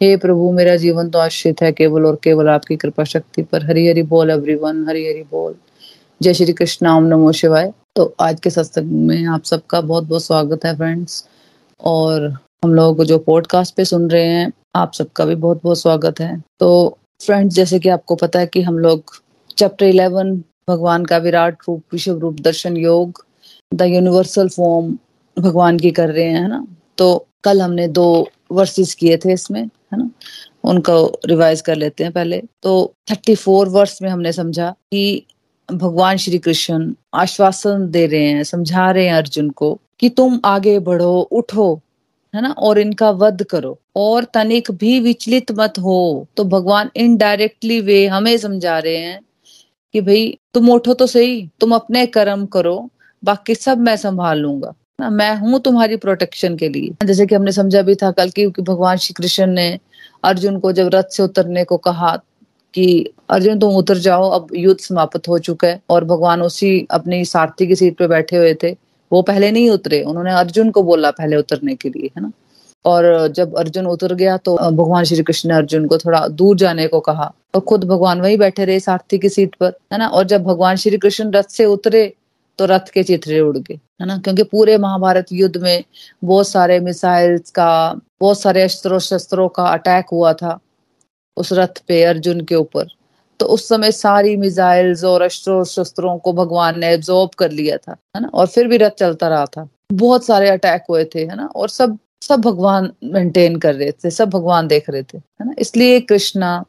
हे प्रभु, मेरा जीवन तो आश्रित है केवल और केवल आपकी कृपा शक्ति पर। हरि हरि बोल एवरीवन हरि हरि बोल। जय श्री कृष्ण ओम नमो शिवाय। तो आज के सत्संग में आप सबका बहुत बहुत स्वागत है फ्रेंड्स और हम लोगों जो पॉडकास्ट पे सुन रहे हैं, आप सबका भी बहुत बहुत स्वागत है। तो फ्रेंड्स जैसे कि आपको पता है कि हम लोग चैप्टर इलेवन भगवान का विराट रूप, विश्व रूप, दर्शन योग द यूनिवर्सल फॉर्म भगवान की कर रहे है ना? तो कल हमने दो वर्सेस किए थे इसमें, है ना? उनको रिवाइज कर लेते हैं पहले। तो थर्टी फोर वर्ष में हमने समझा कि भगवान श्री कृष्ण आश्वासन दे रहे हैं, समझा रहे हैं अर्जुन को कि तुम आगे बढ़ो, उठो, है ना? और इनका वध करो। और तनिक भी विचलित मत हो। तो भगवान इनडायरेक्टली वे हमें समझा रहे हैं कि भाई, तुम उठो तो सही, तुम अपने कर्म करो, बाकी सब मैं संभाल लूँगा। ना, मैं हूँ तुम्हारी प्रोटेक्शन के लिए। जैसे कि हमने समझा भी था कल की भगवान श्री कृष्ण ने अर्जुन को जब रथ से उतरने को कहा कि अर्जुन, तुम उतर जाओ, अब युद्ध समाप्त हो चुका है और भगवान उसी अपनी सारथी की सीट पे बैठे हुए थे। वो पहले नहीं उतरे, उन्होंने अर्जुन को बोला पहले उतरने के लिए, है ना? और जब अर्जुन उतर गया तो भगवान श्री कृष्ण ने अर्जुन को थोड़ा दूर जाने को कहा। और खुद भगवान वही बैठे रहे सारथी की सीट पर, है ना? और जब भगवान श्री कृष्ण रथ से उतरे तो रथ के चित्रे उड़ गए, है ना? क्योंकि पूरे महाभारत युद्ध में बहुत सारे मिसाइल्स का, बहुत सारे अस्त्रों शस्त्रों का अटैक हुआ था उस रथ पे अर्जुन के ऊपर। तो उस समय सारी मिसाइल्स और अस्त्रों शस्त्रों को भगवान ने एब्जॉर्ब कर लिया था, है ना? और फिर भी रथ चलता रहा था। बहुत सारे अटैक हुए थे, है ना? और सब सब भगवान मेंटेन कर रहे थे, सब भगवान देख रहे थे, है ना? इसलिए कृष्णा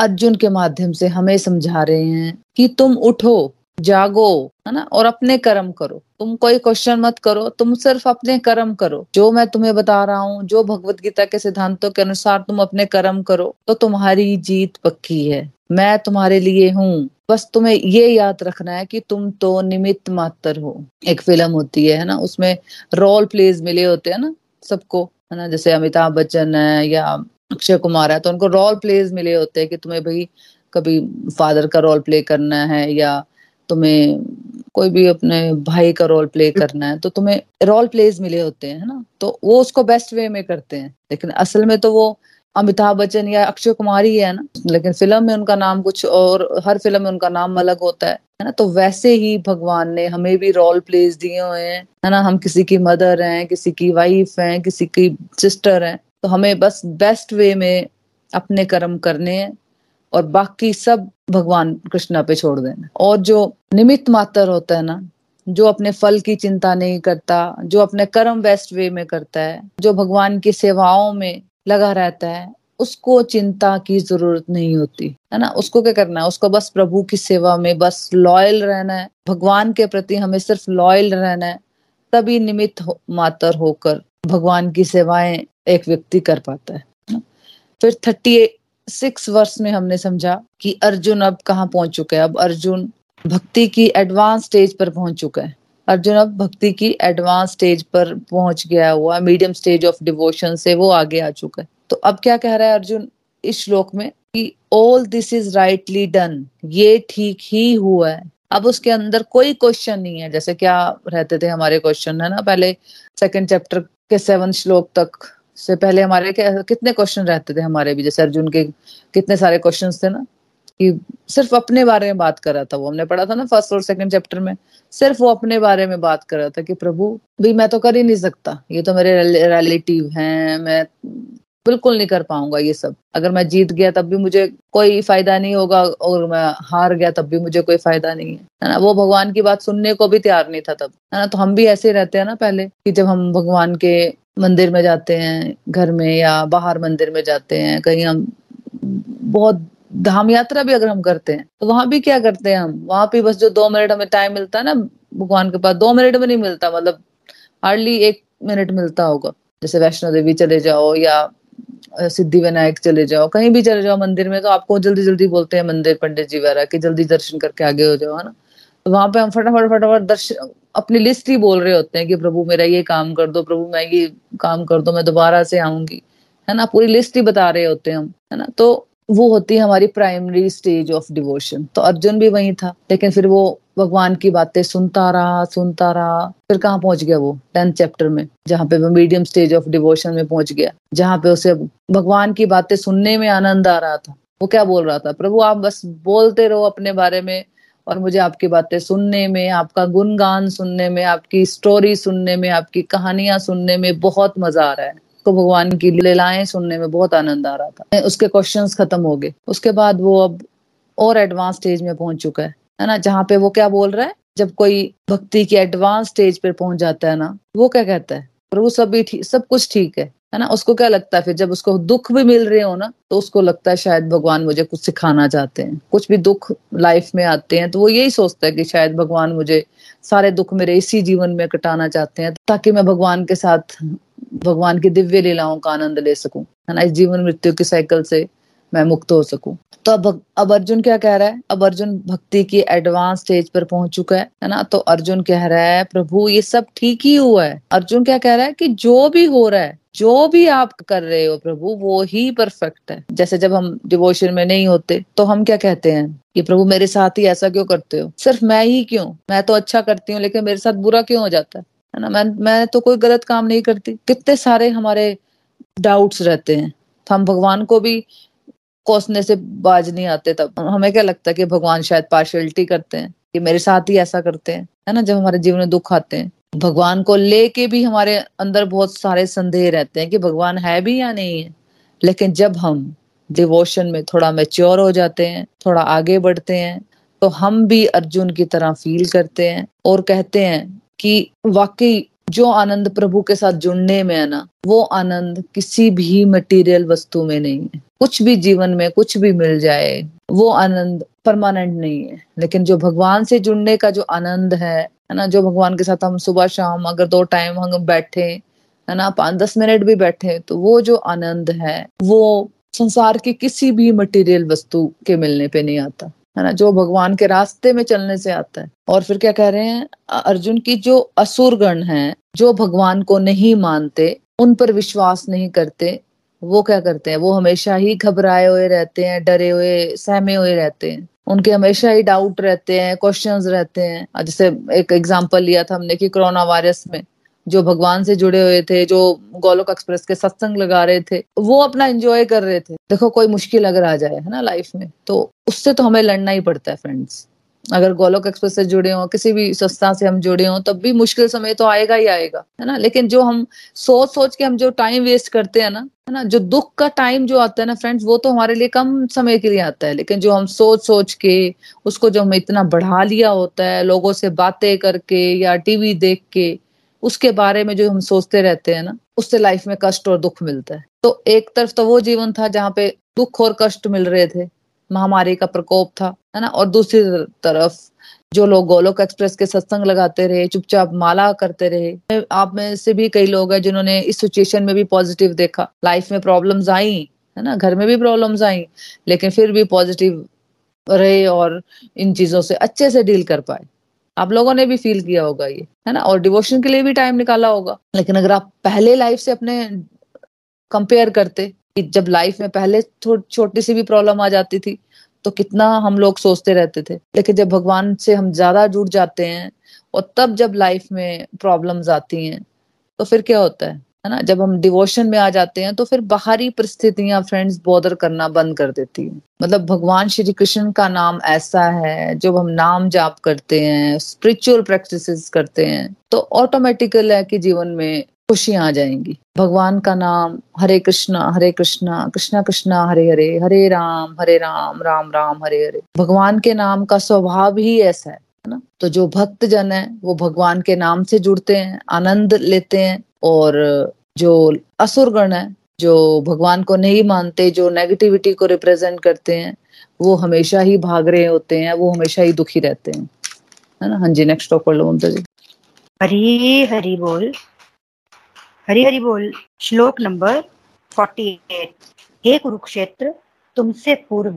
अर्जुन के माध्यम से हमें समझा रहे हैं कि तुम उठो जागो, है ना? और अपने कर्म करो। तुम कोई क्वेश्चन मत करो, तुम सिर्फ़ अपने कर्म करो। जो मैं तुम्हें बता रहा हूँ, जो भगवत गीता के सिद्धांतों के अनुसार तुम अपने कर्म करो तो तुम्हारी जीत पक्की है। मैं तुम्हारे लिए हूँ। बस तुम्हें ये याद रखना है कि तुम तो निमित्त मात्र हो। एक फ़िल्म होती है ना? उसमें रोल प्लेज मिले होते हैं ना सबको, है ना? जैसे अमिताभ बच्चन है या अक्षय कुमार है तो उनको रोल प्लेज मिले होते हैं कि तुम्हें भाई कभी फादर का रोल प्ले करना है या तुम्हें कोई भी अपने भाई का रोल प्ले करना है तो तुम्हें रोल प्लेज मिले होते हैं ना? तो वो उसको बेस्ट वे में करते हैं। लेकिन असल में तो वो अमिताभ बच्चन या अक्षय कुमार ही है ना? लेकिन फ़िल्म में उनका नाम कुछ और, हर फ़िल्म में उनका नाम अलग होता है है ना? तो वैसे ही भगवान ने हमें भी रोल प्लेज दिए हुए हैं, है ना? हम किसी की मदर हैं, किसी की वाइफ हैं, किसी की सिस्टर हैं तो हमें बस बेस्ट वे में अपने कर्म करने हैं। और बाकी सब भगवान कृष्णा पे छोड़ देना। और जो निमित्त मात्र होता है ना जो अपने फल की चिंता नहीं करता जो अपने कर्म बेस्ट वे में करता है जो भगवान की सेवाओं में लगा रहता है उसको चिंता की ज़रूरत नहीं होती। है ना? उसको क्या करना है? उसको बस प्रभु की सेवा में बस लॉयल रहना है। भगवान के प्रति हमें सिर्फ़ लॉयल रहना है तभी निमित्त हो, मात्र होकर भगवान की सेवाएँ एक व्यक्ति कर पाता है। फिर थर्टी सिक्स वर्ष में हमने समझा कि अर्जुन अब कहाँ पहुँच चुका है। अब अर्जुन भक्ति की एडवांस स्टेज पर पहुँच चुका है। अर्जुन अब भक्ति की एडवांस स्टेज पर पहुँच गया हुआ मीडियम स्टेज ऑफ़ डिवोशन से वो आगे आ चुका है। तो अब क्या कह रहा है अर्जुन इस श्लोक में कि all this is rightly done ये ठीक ही हुआ है। अब उसके अंदर कोई क्वेश्चन नहीं है। जैसे क्या रहते थे हमारे क्वेश्चन है ना? पहले सेकंड चैप्टर के सेवन श्लोक तक से पहले हमारे कितने क्वेश्चन रहते थे हमारे भी? जैसे अर्जुन के कितने सारे क्वेश्चन थे ना? कि सिर्फ़ अपने बारे में बात कर रहा था वो। हमने पढ़ा था ना फ़र्स्ट और सेकंड चैप्टर में। सिर्फ़ वो अपने बारे में बात कर रहा था कि प्रभु भी मैं तो कर ही नहीं सकता। ये तो मेरे रिलेटिव हैं, मैं बिल्कुल नहीं कर पाऊँगा ये सब। अगर मैं जीत गया तब भी मुझे कोई फ़ायदा नहीं होगा, और मैं हार गया तब भी मुझे कोई फ़ायदा नहीं है। ना? वो भगवान की बात सुनने को भी तैयार नहीं था तब। है ना? तो हम भी ऐसे रहते हैं ना पहले कि जब हम भगवान के मंदिर में जाते हैं, घर में या बाहर मंदिर में जाते हैं, कहीं हम बहुत धाम यात्रा भी अगर हम करते हैं तो वहाँ भी क्या करते हैं हम? वहाँ भी बस जो दो मिनट हमें टाइम मिलता है ना, भगवान के पास, दो मिनट में नहीं मिलता मतलब हार्डली एक मिनट मिलता होगा। जैसे वैष्णो देवी चले जाओ या सिद्धि विनायक चले जाओ, कहीं भी चले जाओ मंदिर में तो आपको जल्दी जल्दी बोलते हैं मंदिर पंडित जी वगैरह कि जल्दी दर्शन करके आगे हो जाओ, है ना? तो वहाँ पे हम फटाफट फटाफट दर्शन अपनी लिस्ट ही बोल रहे होते हैं कि प्रभु मेरा ये काम कर दो, प्रभु मैं ये काम कर दो, मैं दोबारा से आऊँगी। है ना? पूरी लिस्ट ही बता रहे होते हैं हम, है ना? तो वो होती है हमारी प्राइमरी स्टेज ऑफ़ डिवोशन तो अर्जुन भी वही था, लेकिन फिर वो भगवान की बातें सुनता रहा सुनता रहा। फिर कहाँ पहुँच गया वो? टेंथ चैप्टर में, जहाँ पे वो मीडियम स्टेज ऑफ़ डिवोशन में पहुँच गया, जहाँ पे उसे भगवान की बातें सुनने में आनंद आ रहा था। वो क्या बोल रहा था? प्रभु आप बस बोलते रहो अपने बारे में और मुझे आपकी बातें सुनने में, आपका गुणगान सुनने में, आपकी स्टोरी सुनने में, आपकी कहानियाँ सुनने में बहुत मज़ा आ रहा है। को भगवान की लीलाएँ सुनने में बहुत आनंद आ रहा था। उसके क्वेश्चंस खत्म हो गए। उसके बाद वो अब और एडवांस स्टेज में पहुँच चुका है। है ना? जहाँ पे वो क्या बोल रहा है? जब कोई भक्ति की एडवांस स्टेज पे पहुँच जाता है ना, वो क्या कहता है? प्रभु सब भी सब कुछ ठीक है। है ना? उसको क्या लगता है? फिर जब उसको दुख भी मिल रहे हो ना तो उसको लगता है शायद भगवान मुझे कुछ सिखाना चाहते हैं। कुछ भी दुख लाइफ में आते हैं तो वो यही सोचता है कि शायद भगवान मुझे सारे दुख मेरे इसी जीवन में कटाना चाहते हैं, ताकि मैं भगवान के साथ, भगवान की दिव्य लीलाओं का आनंद ले सकूँ, है ना? इस जीवन मृत्यु की साइकिल से मैं मुक्त हो सकूँ। तो अब अब अर्जुन क्या कह रहा है? अब अर्जुन भक्ति की एडवांस स्टेज पर पहुँच चुका है है ना? तो अर्जुन कह रहा है, प्रभु, ये सब ठीक ही हुआ है। अर्जुन क्या कह रहा है कि जो भी हो रहा है जो भी आप कर रहे हो प्रभु, वो ही परफेक्ट है। जैसे जब हम डिवोशन में नहीं होते तो हम क्या कहते हैं? कि प्रभु, मेरे साथ ही ऐसा क्यों करते हो? सिर्फ़ मैं ही क्यों? मैं तो अच्छा करती हूँ, लेकिन मेरे साथ बुरा क्यों हो जाता है? है ना? मैं मैं तो कोई गलत काम नहीं करती। कितने सारे हमारे डाउट्स रहते हैं। तो हम भगवान को भी कोसने से बाज नहीं आते तब। हमें क्या लगता है कि भगवान शायद पार्शलिटी करते हैं, कि मेरे साथ ही ऐसा करते हैं? है ना? जब हमारे जीवन में दुख आते हैं। भगवान को लेके भी हमारे अंदर बहुत सारे संदेह रहते हैं कि भगवान है भी या नहीं है। लेकिन जब हम डिवोशन में थोड़ा मेच्योर हो जाते हैं, थोड़ा आगे बढ़ते हैं तो हम भी अर्जुन की तरह फील करते हैं और कहते हैं कि वाकई जो आनंद प्रभु के साथ जुड़ने में है ना, वो आनंद किसी भी मटेरियल वस्तु में नहीं है। कुछ भी जीवन में कुछ भी मिल जाए, वो आनंद परमानेंट नहीं है। लेकिन जो भगवान से जुड़ने का जो आनंद है है ना, जो भगवान के साथ हम सुबह, शाम अगर दो टाइम हम बैठे, है ना, पाँच, दस मिनट भी बैठे तो वो जो आनंद है, वो संसार की किसी भी मटेरियल वस्तु के मिलने पे नहीं आता, है ना, जो भगवान के रास्ते में चलने से आता है। और फिर क्या कह रहे हैं अर्जुन की जो असुर गण है, जो भगवान को नहीं मानते, उन पर विश्वास नहीं करते, वो क्या करते हैं, वो हमेशा ही घबराए हुए रहते हैं, डरे हुए, सहमे हुए रहते हैं। उनके हमेशा ही डाउट रहते हैं क्वेश्चन रहते हैं। जैसे एक एग्ज़ाम्पल लिया था हमने कि कोरोना वायरस में जो भगवान से जुड़े हुए थे, जो गोलोक एक्सप्रेस के सत्संग लगा रहे थे, वो अपना एंजॉय कर रहे थे। देखो, कोई मुश्किल अगर आ जाए, है ना लाइफ में तो उससे तो हमें लड़ना ही पड़ता है फ्रेंड्स अगर गोलोक एक्सप्रेस से जुड़े हों, किसी भी संस्था से हम जुड़े हों, तब भी मुश्किल समय तो आएगा ही आएगा, है ना? लेकिन जो हम सोच सोच के हम जो टाइम वेस्ट करते हैं ना, है ना? जो दुख का टाइम जो आता है ना फ्रेंड्स वो तो हमारे लिए कम समय के लिए आता है, लेकिन जो हम सोच सोच के, उसको जो हम इतना बढ़ा लिया होता है, लोगों से बातें करके या टीवी देख के, उसके बारे में जो हम सोचते रहते हैं ना, उससे लाइफ में कष्ट और दुख मिलता है। तो एक तरफ़ तो वो जीवन था जहाँ पे दुख और कष्ट मिल रहे थे महामारी का प्रकोप था, है ना? और दूसरी तरफ़ जो लोग गोलोक एक्सप्रेस के सत्संग लगाते रहे, चुपचाप माला करते रहे, आप में से भी कई लोग हैं जिन्होंने इस सिचुएशन में भी पॉजिटिव देखा। लाइफ में प्रॉब्लम्स आई, है ना? घर में भी प्रॉब्लम्स आई, लेकिन फिर भी पॉजिटिव रहे और इन चीज़ों से अच्छे से डील कर पाए। आप लोगों ने भी फील किया होगा ये, है ना? और डिवोशन के लिए भी टाइम निकाला होगा। लेकिन अगर आप पहले लाइफ से अपने कंपेयर करते कि जब लाइफ में पहले छोटी सी भी प्रॉब्लम आ जाती थी तो कितना हम लोग सोचते रहते थे। लेकिन जब भगवान से हम ज़्यादा जुड़ जाते हैं, और तब जब लाइफ में प्रॉब्लम्स आती हैं तो फिर क्या होता है? है ना? जब हम डिवोशन में आ जाते हैं तो फिर बाहरी परिस्थितियाँ फ्रेंड्स बॉदर करना बंद कर देती है। मतलब भगवान श्री कृष्ण का नाम ऐसा है, जब हम नाम जाप करते हैं स्पिरिचुअल प्रैक्टिसेस करते हैं तो ऑटोमेटिकल है कि जीवन में खुशियाँ आ जाएँगी। भगवान का नाम हरे कृष्णा हरे कृष्णा कृष्णा कृष्णा, हरे हरे हरे राम हरे राम राम राम, हरे हरे। भगवान के नाम का स्वभाव ही ऐसा है ना? तो जो भक्त जन है, वो भगवान के नाम से जुड़ते हैं, आनंद लेते हैं, और जो असुरगण है, जो भगवान को नहीं मानते, जो नेगेटिविटी को रिप्रेजेंट करते हैं, वो हमेशा ही भाग रहे होते हैं, वो हमेशा ही दुखी रहते हैं। है ना? हाँ जी नेक्स्ट टॉप कर लो ममता जी हरी हरी बोल। हरी हरी बोल, श्लोक नंबर फोर्टी एट हे कुरुक्षेत्र, तुमसे पूर्व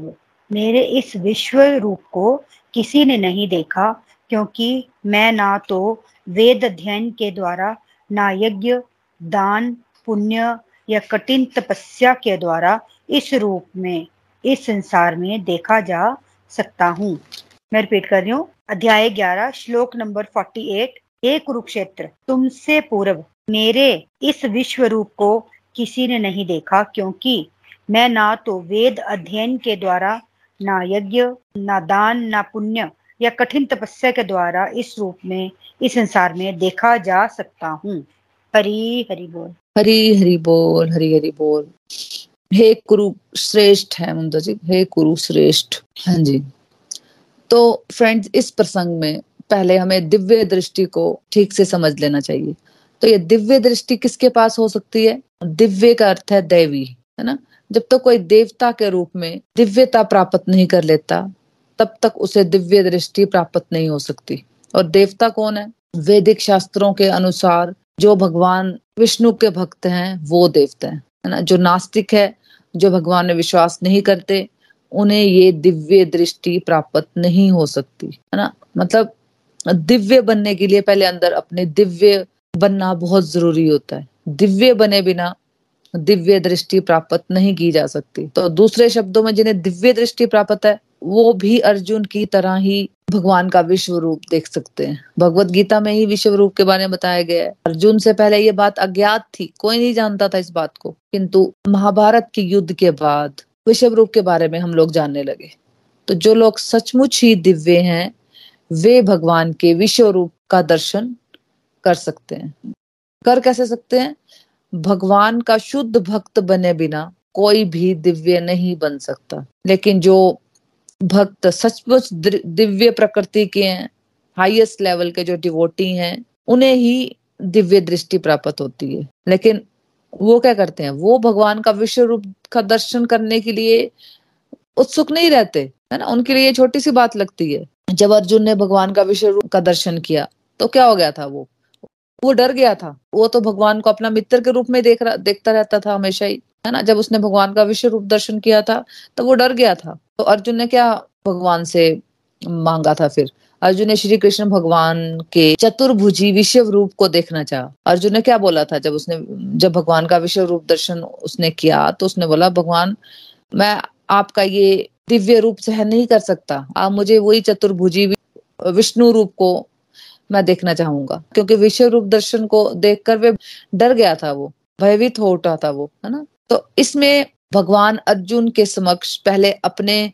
मेरे इस विश्व रूप को किसी ने नहीं देखा, क्योंकि मैं ना तो वेद अध्ययन के द्वारा, ना यज्ञ, दान, पुण्य या कठिन तपस्या के द्वारा इस रूप में, इस संसार में देखा जा सकता हूँ। मैं रिपीट कर रही हूँ। अध्याय ग्यारह, श्लोक नंबर फोर्टी एट हे कुरुक्षेत्र, तुमसे पूर्व मेरे इस विश्व रूप को किसी ने नहीं देखा, क्योंकि मैं ना तो वेद अध्ययन के द्वारा, ना यज्ञ, ना दान, ना पुण्य या कठिन तपस्या के द्वारा इस रूप में, इस संसार में देखा जा सकता हूँ। हरी, हरि बोल। हरी, हरि बोल, हरी, हरि बोल। हे कुरु श्रेष्ठ है मुंदा जी, हे कुरु श्रेष्ठ। हाँ जी। तो फ्रेंड्स, इस प्रसंग में पहले हमें दिव्य दृष्टि को ठीक से समझ लेना चाहिए। तो ये दिव्य दृष्टि किसके पास हो सकती है? दिव्य का अर्थ है दैवी, है ना? जब तक तो कोई देवता के रूप में दिव्यता प्राप्त नहीं कर लेता, तब तक उसे दिव्य दृष्टि प्राप्त नहीं हो सकती। और देवता कौन है? वैदिक शास्त्रों के अनुसार जो भगवान विष्णु के भक्त हैं, वो देवता है है ना? जो नास्तिक है, जो भगवान में विश्वास नहीं करते, उन्हें ये दिव्य दृष्टि प्राप्त नहीं हो सकती, है ना? मतलब दिव्य बनने के लिए पहले अंदर अपने दिव्य बनना बहुत ज़रूरी होता है। दिव्य बने बिना दिव्य दृष्टि प्राप्त नहीं की जा सकती। तो दूसरे शब्दों में जिन्हें दिव्य दृष्टि प्राप्त है, वो भी अर्जुन की तरह ही भगवान का विश्व रूप देख सकते हैं। भगवत गीता में ही विश्व रूप के बारे में बताया गया है। अर्जुन से पहले ये बात अज्ञात थी, कोई नहीं जानता था इस बात को। किंतु महाभारत के युद्ध के बाद विश्व रूप के बारे में हम लोग जानने लगे। तो जो लोग सचमुच ही दिव्य हैं, वे भगवान के विश्व रूप का दर्शन कर सकते हैं। कर कैसे सकते हैं? भगवान का शुद्ध भक्त बने बिना कोई भी दिव्य नहीं बन सकता। लेकिन जो भक्त सचमुच दिव्य प्रकृति के हैं हाईएस्ट लेवल के जो डिवोटी हैं, उन्हें ही दिव्य दृष्टि प्राप्त होती है। लेकिन वो क्या करते हैं? वो भगवान का विश्व रूप का दर्शन करने के लिए उत्सुक नहीं रहते, है ना? उनके लिए छोटी सी बात लगती है। जब अर्जुन ने भगवान का विश्व रूप का दर्शन किया तो क्या हो गया था वो? वो डर गया था। वो तो भगवान को अपना मित्र के रूप में देख रहा, देखता रहता था हमेशा ही, है ना? जब उसने भगवान का विश्व रूप दर्शन किया था तो वो डर गया था। तो अर्जुन ने क्या भगवान से मांगा था फिर? अर्जुन ने श्री कृष्ण भगवान के चतुर्भुजी विश्व रूप को देखना चाहा। अर्जुन ने क्या बोला था? जब उसने, जब भगवान का विश्व रूप दर्शन उसने किया तो उसने बोला, भगवान, मैं आपका ये दिव्य रूप सहन नहीं कर सकता। आप मुझे वही चतुर्भुजी विष्णु रूप को मैं देखना चाहूँगा। क्योंकि विश्व रूप दर्शन को देखकर वे डर गया था वो, भयभीत हो उठा था वो, है ना? तो इसमें भगवान अर्जुन के समक्ष पहले अपने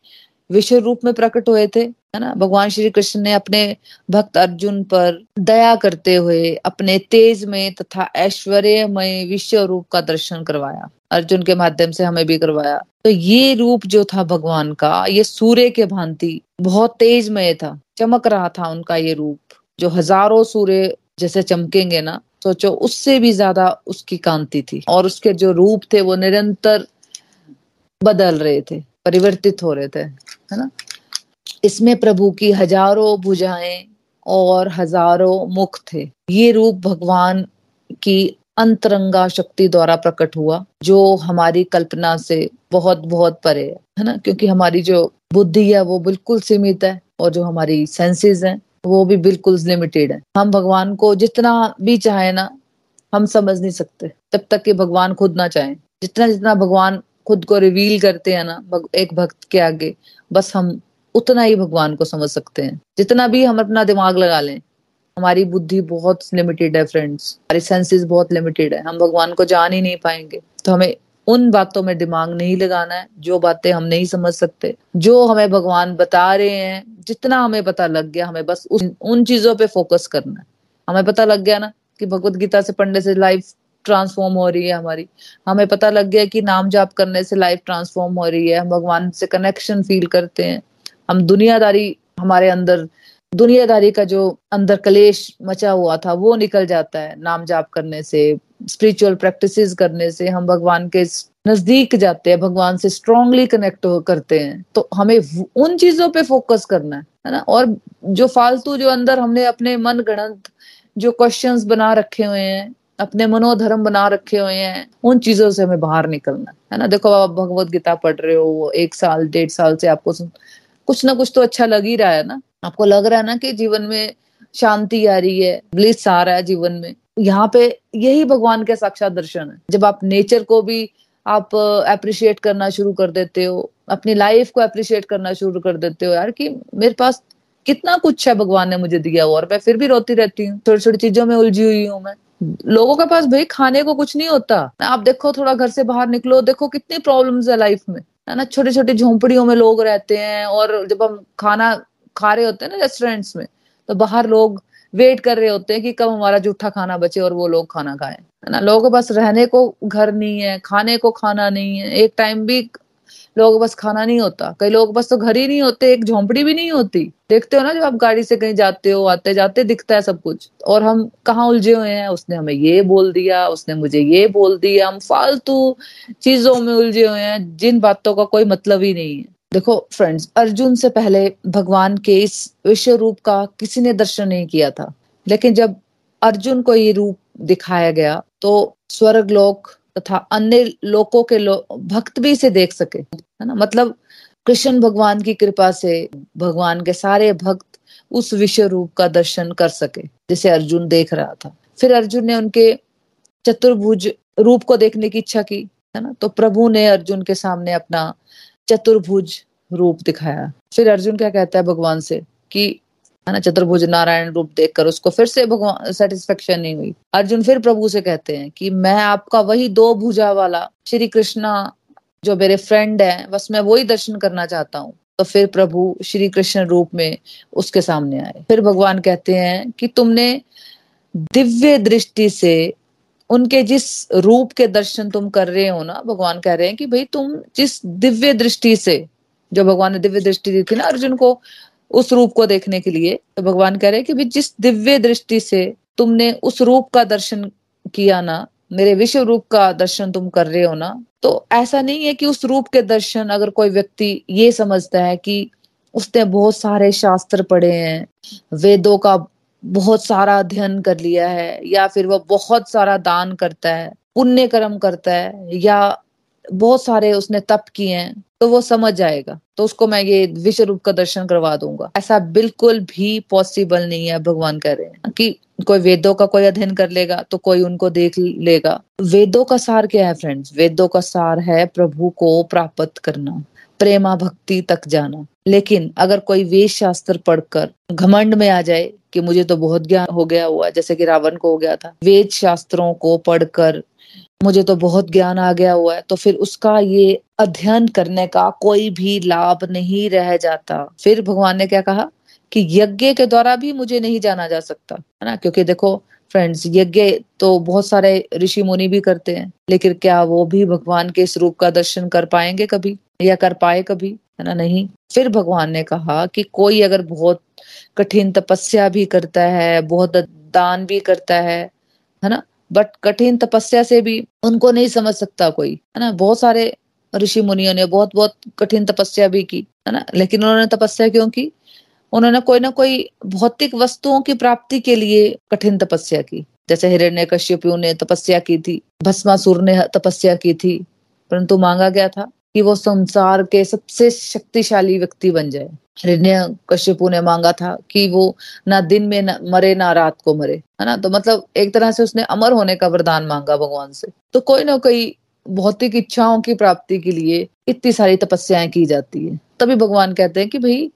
विश्व रूप में प्रकट हुए थे, है ना? भगवान श्री कृष्ण ने अपने भक्त अर्जुन पर दया करते हुए अपने तेज में तथा ऐश्वर्यमय विश्व रूप का दर्शन करवाया। अर्जुन के माध्यम से हमें भी करवाया। तो ये रूप जो था भगवान का, ये सूर्य के भांति बहुत तेजमय था, चमक रहा था उनका ये रूप। जो हज़ारों सूर्य जैसे चमकेंगे ना, सोचो उससे भी ज़्यादा उसकी कांति थी। और उसके जो रूप थे वो निरंतर बदल रहे थे, परिवर्तित हो रहे थे, है ना? इसमें प्रभु की हज़ारों भुजाएँ और हज़ारों मुख थे। ये रूप भगवान की अंतरंगा शक्ति द्वारा प्रकट हुआ, जो हमारी कल्पना से बहुत बहुत परे है है ना? क्योंकि हमारी जो बुद्धि है वो बिल्कुल सीमित है और जो हमारी सेंसेस हैं वो भी बिल्कुल लिमिटेड है। हम भगवान को जितना भी चाहे ना, हम समझ नहीं सकते जब तक कि भगवान खुद ना चाहे। जितना जितना भगवान खुद को रिवील करते हैं ना एक भक्त के आगे, बस हम उतना ही भगवान को समझ सकते हैं। जितना भी हम अपना दिमाग लगा लें, हमारी बुद्धि बहुत लिमिटेड है फ्रेंड्स हमारी सेंसेस बहुत लिमिटेड है। हम भगवान को जान ही नहीं पाएँगे तो हमें उन बातों में दिमाग नहीं लगाना है जो बातें हम नहीं समझ सकते जो हमें भगवान बता रहे हैं जितना हमें पता लग गया हमें बस उन, उन चीज़ों पे फोकस करना है। हमें पता लग गया ना कि भगवत गीता से पढ़ने से लाइफ ट्रांसफॉर्म हो रही है हमारी। हमें पता लग गया कि नाम जाप करने से लाइफ ट्रांसफॉर्म हो रही है हम भगवान से कनेक्शन फील करते हैं। हम दुनियादारी हमारे अंदर दुनियादारी का जो अंदर कलेश मचा हुआ था, वो निकल जाता है नाम जाप करने से स्पिरिचुअल प्रैक्टिसेस करने से, हम भगवान के नज़दीक जाते हैं, भगवान से स्ट्रांगली कनेक्ट करते हैं। तो हमें उन चीज़ों पे फोकस करना है है ना? और जो फालतू जो अंदर हमने अपने मन गणत, जो क्वेश्चंस बना रखे हुए हैं, अपने मनोधर्म बना रखे हुए हैं, उन चीज़ों से हमें बाहर निकलना है ना? देखो आप भगवत गीता पढ़ रहे हो एक साल, डेढ़ साल से आपको कुछ ना कुछ तो अच्छा लग ही रहा है ना? आपको लग रहा है ना कि जीवन में शांति आ रही है ब्लिस आ रहा है जीवन में। यहाँ पे यही भगवान के साक्षात दर्शन है। जब आप नेचर को भी आप अप्रिशिएट करना शुरू कर देते हो, अपनी लाइफ को अप्रिशिएट करना शुरू कर देते हो, यार कि मेरे पास कितना कुछ है भगवान ने मुझे दिया हुआ और मैं फिर भी रोती रहती हूँ। छोटी छोटी चीज़ों में उलझी हुई हूँ मैं। लोगों के पास भाई खाने को कुछ नहीं होता। आप देखो थोड़ा घर से बाहर निकलो, देखो कितनी प्रॉब्लम्स है लाइफ में। है ना? छोटी छोटी झोंपड़ियों में लोग रहते हैं और जब हम खाना खा रहे होते हैं ना रेस्टोरेंट्स में तो बाहर लोग वेट कर रहे होते हैं कि कब हमारा जूठा खाना बचे और वो लोग खाना खाएँ, है ना? लोगों के पास रहने को घर नहीं है, खाने को खाना नहीं है, एक टाइम भी लोगों के पास खाना नहीं होता। कई लोगों के पास तो घर ही नहीं होते, एक झोंपड़ी भी नहीं होती। देखते हो ना जब आप गाड़ी से कहीं जाते हो, आते जाते दिखता है सब कुछ, और हम कहाँ उलझे हुए हैं? उसने हमें ये बोल दिया, उसने मुझे ये बोल दिया, हम फालतू चीज़ों में उलझे हुए हैं, जिन बातों का कोई मतलब ही नहीं है। देखो फ्रेंड्स अर्जुन से पहले भगवान के इस विश्व रूप का किसी ने दर्शन नहीं किया था। लेकिन जब अर्जुन को ये रूप दिखाया गया तो स्वर्ग लोक तथा अन्य लोकों के लो, भक्त भी इसे देख सके है ना? मतलब कृष्ण भगवान की कृपा से भगवान के सारे भक्त उस विश्व रूप का दर्शन कर सके जिसे अर्जुन देख रहा था। फिर अर्जुन ने उनके चतुर्भुज रूप को देखने की इच्छा की है ना? तो प्रभु ने अर्जुन के सामने अपना चतुर्भुज रूप दिखाया। फिर अर्जुन क्या कहता है भगवान से कि, है ना, चतुर्भुज नारायण रूप देखकर उसको फिर से भगवान सेटिस्फेक्शन नहीं हुई। अर्जुन फिर प्रभु से कहते हैं कि, मैं आपका वही दो भुजा वाला श्री कृष्णा, जो मेरे फ्रेंड है, बस मैं वही दर्शन करना चाहता हूँ। तो फिर प्रभु श्री कृष्ण रूप में उसके सामने आए। फिर भगवान कहते हैं कि, तुमने दिव्य दृष्टि से उनके जिस रूप के दर्शन तुम कर रहे हो ना, भगवान कह रहे हैं कि भाई तुम जिस दिव्य दृष्टि से, जो भगवान ने दिव्य दृष्टि दी थी ना अर्जुन को, उस रूप को देखने के लिए तो भगवान कह रहे हैं कि भाई जिस दिव्य दृष्टि से तुमने उस रूप का दर्शन किया ना, मेरे विश्व रूप का दर्शन तुम कर रहे हो ना तो ऐसा नहीं है कि उस रूप के दर्शन अगर कोई व्यक्ति ये समझता है कि उसने बहुत सारे शास्त्र पढ़े हैं, वेदों का बहुत सारा अध्ययन कर लिया है, या फिर वह बहुत सारा दान करता है, पुण्य कर्म करता है, या बहुत सारे उसने तप किए हैं तो वो समझ जाएगा। तो उसको मैं ये विश्व रूप का दर्शन करवा दूँगा। ऐसा बिल्कुल भी पॉसिबल नहीं है, भगवान कह रहे हैं कि कोई वेदों का कोई अध्ययन कर लेगा तो कोई उनको देख लेगा। वेदों का सार क्या है फ्रेंड्स वेदों का सार है प्रभु को प्राप्त करना। प्रेमा भक्ति तक जाना। लेकिन अगर कोई वेद शास्त्र पढ़कर घमंड में आ जाए कि मुझे तो बहुत ज्ञान हो गया हुआ, जैसे कि रावण को हो गया था, वेद शास्त्रों को पढ़कर मुझे तो बहुत ज्ञान आ गया हुआ है तो फिर उसका ये अध्ययन करने का कोई भी लाभ नहीं रह जाता। फिर भगवान ने क्या कहा कि यज्ञ के द्वारा भी मुझे नहीं जाना जा सकता, है ना? क्योंकि देखो फ्रेंड्स यज्ञ तो बहुत सारे ऋषि मुनि भी करते हैं, लेकिन क्या वो भी भगवान के इस रूप का दर्शन कर पाएँगे कभी या कर पाए कभी? है ना नहीं? फिर भगवान ने कहा कि कोई अगर बहुत कठिन तपस्या भी करता है, बहुत दान भी करता है है ना? बट कठिन तपस्या से भी उनको नहीं समझ सकता कोई, है ना? बहुत सारे ऋषि मुनियों ने बहुत बहुत कठिन तपस्या भी की, है ना? लेकिन उन्होंने तपस्या क्यों की? उन्होंने कोई ना कोई भौतिक वस्तुओं की प्राप्ति के लिए कठिन तपस्या की। जैसे हिरण्य कश्यपियों ने तपस्या की थी, भस्मासुर ने तपस्या की थी, परंतु मांगा गया था कि वो संसार के सबसे शक्तिशाली व्यक्ति बन जाए। हिरण्य कश्यपु ने मांगा था कि वो ना दिन में न मरे, ना रात को मरे, है ना? तो मतलब एक तरह से उसने अमर होने का वरदान मांगा भगवान से। तो कोई ना कोई भौतिक इच्छाओं की प्राप्ति के लिए इतनी सारी तपस्याएँ की जाती है। तभी भगवान कहते हैं कि भाई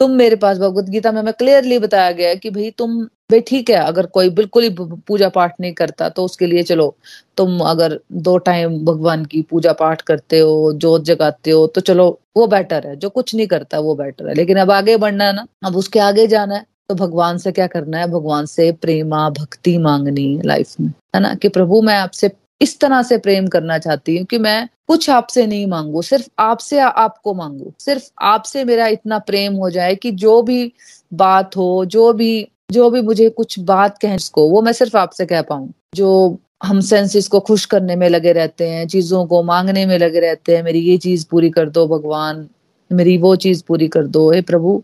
तुम मेरे पास भगवत गीता में हमें क्लियरली बताया गया कि भाई तुम, भाई ठीक है, अगर कोई बिल्कुल ही पूजा पाठ नहीं करता तो उसके लिए चलो, तुम अगर दो टाइम भगवान की पूजा पाठ करते हो, जोत जगाते हो तो चलो, वो बेटर है, जो कुछ नहीं करता वो बेटर है। लेकिन अब आगे बढ़ना है ना, अब उसके आगे जाना है तो भगवान से क्या करना है? भगवान से प्रेमा, भक्ति मांगनी लाइफ में। है ना? कि प्रभु, मैं आपसे इस तरह से प्रेम करना चाहती हूँ कि मैं कुछ आपसे नहीं मांगू, सिर्फ़ आपसे आपको मांगू। सिर्फ़ आपसे मेरा इतना प्रेम हो जाए कि जो भी बात हो, जो भी जो भी मुझे कुछ बात कहें इसको वो मैं सिर्फ़ आपसे कह पाऊँ। जो हम सेंसेस को खुश करने में लगे रहते हैं, चीज़ों को मांगने में लगे रहते हैं, मेरी ये चीज़ पूरी कर दो भगवान, मेरी वो चीज़ पूरी कर दो, हे प्रभु।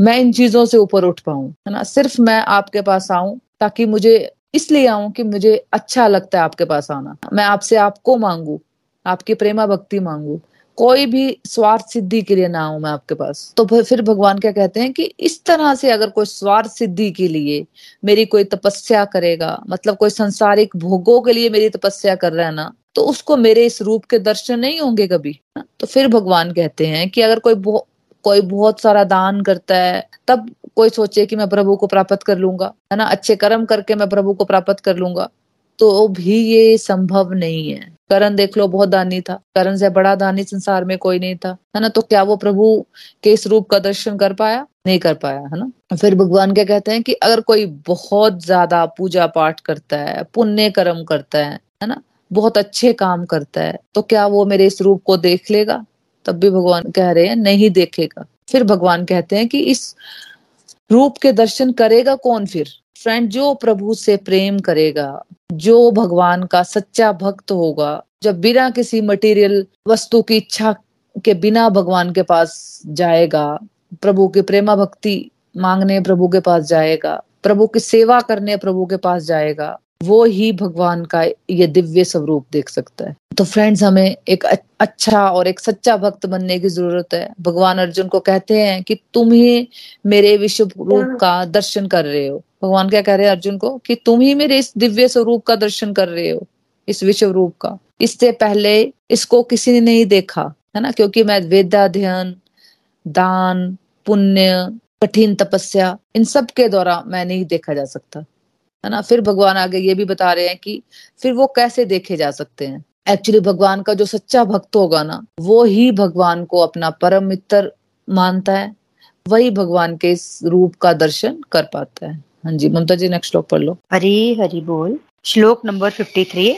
मैं इन चीज़ों से ऊपर उठ पाऊँ, है ना? सिर्फ़ मैं आपके पास आऊँ, ताकि मुझे इसलिए आऊँ कि मुझे अच्छा लगता है आपके पास आना। मैं आपसे आपको मांगू आपकी प्रेमा भक्ति मांगू। कोई भी स्वार्थ सिद्धि के लिए ना आऊँ मैं आपके पास। तो फिर भगवान क्या कहते हैं कि इस तरह से अगर कोई स्वार्थ सिद्धि के लिए मेरी कोई तपस्या करेगा मतलब कोई संसारिक भोगों के लिए मेरी तपस्या कर रहा है ना तो उसको मेरे इस रूप के दर्शन नहीं होंगे कभी। तो फिर भगवान कहते हैं कि अगर कोई कोई बहुत सारा दान करता है, तब कोई सोचे कि मैं प्रभु को प्राप्त कर लूँगा, है ना, अच्छे कर्म करके मैं प्रभु को प्राप्त कर लूँगा तो भी ये संभव नहीं है। करण देख लो, बहुत दानी था। करण से बड़ा दानी संसार में कोई नहीं था। है ना? तो क्या वो प्रभु के इस रूप का दर्शन कर पाया? नहीं कर पाया, है ना? फिर भगवान क्या कहते हैं कि अगर कोई बहुत ज़्यादा पूजा पाठ करता है, पुण्य कर्म करता है है ना? बहुत अच्छे काम करता है तो क्या वो मेरे इस रूप को देख लेगा? तब भी भगवान कह रहे हैं, नहीं देखेगा। फिर भगवान कहते हैं कि इस रूप के दर्शन करेगा कौन फिर? फ्रेंड जो प्रभु से प्रेम करेगा जो भगवान का सच्चा भक्त होगा जब बिना किसी मटेरियल वस्तु की इच्छा के बिना भगवान के पास जाएगा प्रभु की प्रेमा भक्ति मांगने प्रभु के पास जाएगा प्रभु की सेवा करने प्रभु के पास जाएगा वो ही भगवान का ये दिव्य स्वरूप देख सकता है। तो फ्रेंड्स हमें एक अच्छा और एक सच्चा भक्त बनने की ज़रूरत है। भगवान अर्जुन को कहते हैं कि तुम ही मेरे विश्व रूप का दर्शन कर रहे हो। भगवान क्या कह रहे हैं अर्जुन को कि तुम ही मेरे इस दिव्य स्वरूप का दर्शन कर रहे हो, इस विश्व रूप का। इससे पहले इसको किसी ने नहीं देखा, है ना? क्योंकि मैं वेदाध्ययन दान, पुण्य, कठिन तपस्या, इन सब के द्वारा मैं नहीं देखा जा सकता, है ना? फिर भगवान आगे ये भी बता रहे हैं कि फिर वो कैसे देखे जा सकते हैं? एक्चुअली भगवान का जो सच्चा भक्त होगा ना, वो ही भगवान को अपना परम मित्र मानता है, वही भगवान के इस रूप का दर्शन कर पाता है। हाँ जी, ममता जी नेक्स्ट श्लोक पढ़ लो। हरी हरि बोल। श्लोक नंबर फिफ्टी थ्री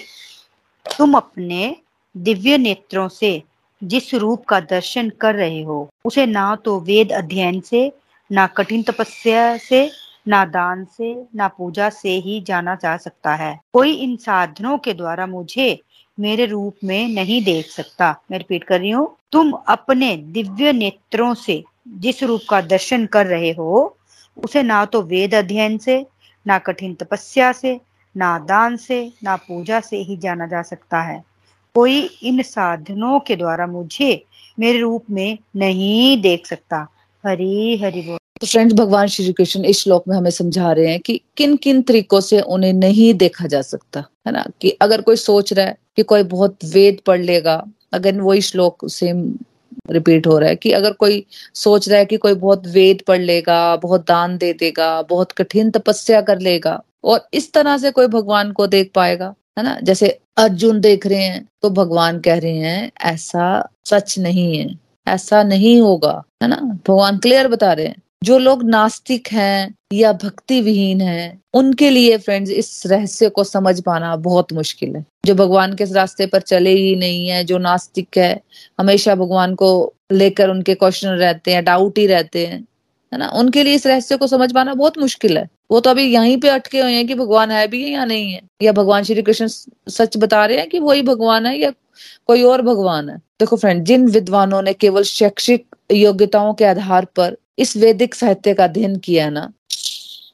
तुम अपने दिव्य नेत्रों से जिस रूप का दर्शन कर रहे हो, उसे ना तो वेद अध्ययन से, ना कठिन तपस्या से, ना दान से, ना पूजा से ही जाना जा सकता है। कोई इन साधनों के द्वारा मुझे मेरे रूप में नहीं देख सकता। मैं रिपीट कर रही हूँ। तुम अपने दिव्य नेत्रों से जिस रूप का दर्शन कर रहे हो उसे ना तो वेद अध्ययन से, ना कठिन तपस्या से, ना दान से, ना पूजा से ही जाना जा सकता है। कोई इन साधनों के द्वारा मुझे मेरे रूप में नहीं देख सकता। हरी, हरि बोल। तो फ्रेंड्स भगवान श्री कृष्ण इस श्लोक में हमें समझा रहे हैं कि किन किन तरीकों से उन्हें नहीं देखा जा सकता, है ना? कि अगर कोई सोच रहा है कि कोई बहुत वेद पढ़ लेगा, अगर वही श्लोक सेम रिपीट हो रहा है कि अगर कोई सोच रहा है कि कोई बहुत वेद पढ़ लेगा, बहुत दान दे देगा, बहुत कठिन तपस्या कर लेगा और इस तरह से कोई भगवान को देख पाएगा, है ना? जैसे अर्जुन देख रहे हैं तो भगवान कह रहे हैं, ऐसा सच नहीं है, ऐसा नहीं होगा है ना? भगवान क्लियर बता रहे हैं। जो लोग नास्तिक हैं या भक्ति विहीन हैं, उनके लिए फ्रेंड्स इस रहस्य को समझ पाना बहुत मुश्किल है। जो भगवान के रास्ते पर चले ही नहीं है, जो नास्तिक है, हमेशा भगवान को लेकर उनके क्वेश्चन रहते हैं डाउट ही रहते हैं, है ना? उनके लिए इस रहस्य को समझ पाना बहुत मुश्किल है। वो तो अभी यहीं पे अटके हुए हैं कि भगवान है भी है या नहीं है, या भगवान श्री कृष्ण सच बता रहे हैं कि वही भगवान है या कोई और भगवान है? देखो फ्रेंड जिन विद्वानों ने केवल शैक्षिक योग्यताओं के आधार पर इस वैदिक साहित्य का अध्ययन किया ना,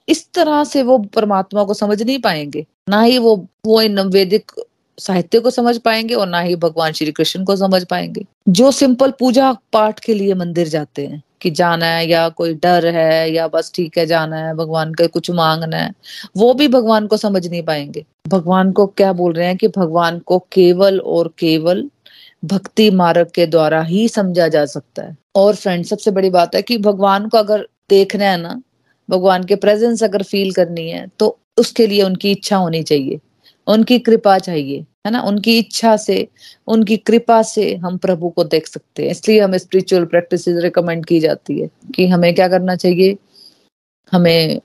इस तरह से वो परमात्मा को समझ नहीं पाएँगे। ना ही वो वो इन वैदिक साहित्य को समझ पाएँगे और ना ही भगवान श्री कृष्ण को समझ पाएँगे। जो सिंपल पूजा पाठ के लिए मंदिर जाते हैं, कि जाना है या कोई डर है या बस ठीक है जाना है, भगवान का कुछ मांगना है, वो भी भगवान को समझ नहीं पाएँगे। भगवान को क्या बोल रहे हैं कि भगवान को केवल और केवल भक्ति मार्ग के द्वारा ही समझा जा सकता है। और फ्रेंड सबसे बड़ी बात है कि भगवान को अगर देखना है ना, भगवान के प्रेजेंस अगर फील करनी है तो उसके लिए उनकी इच्छा होनी चाहिए। उनकी कृपा चाहिए, है ना? उनकी इच्छा से, उनकी कृपा से हम प्रभु को देख सकते हैं। इसलिए हमें स्पिरिचुअल प्रैक्टिस रिकमेंड की जाती है कि हमें क्या करना चाहिए? हमें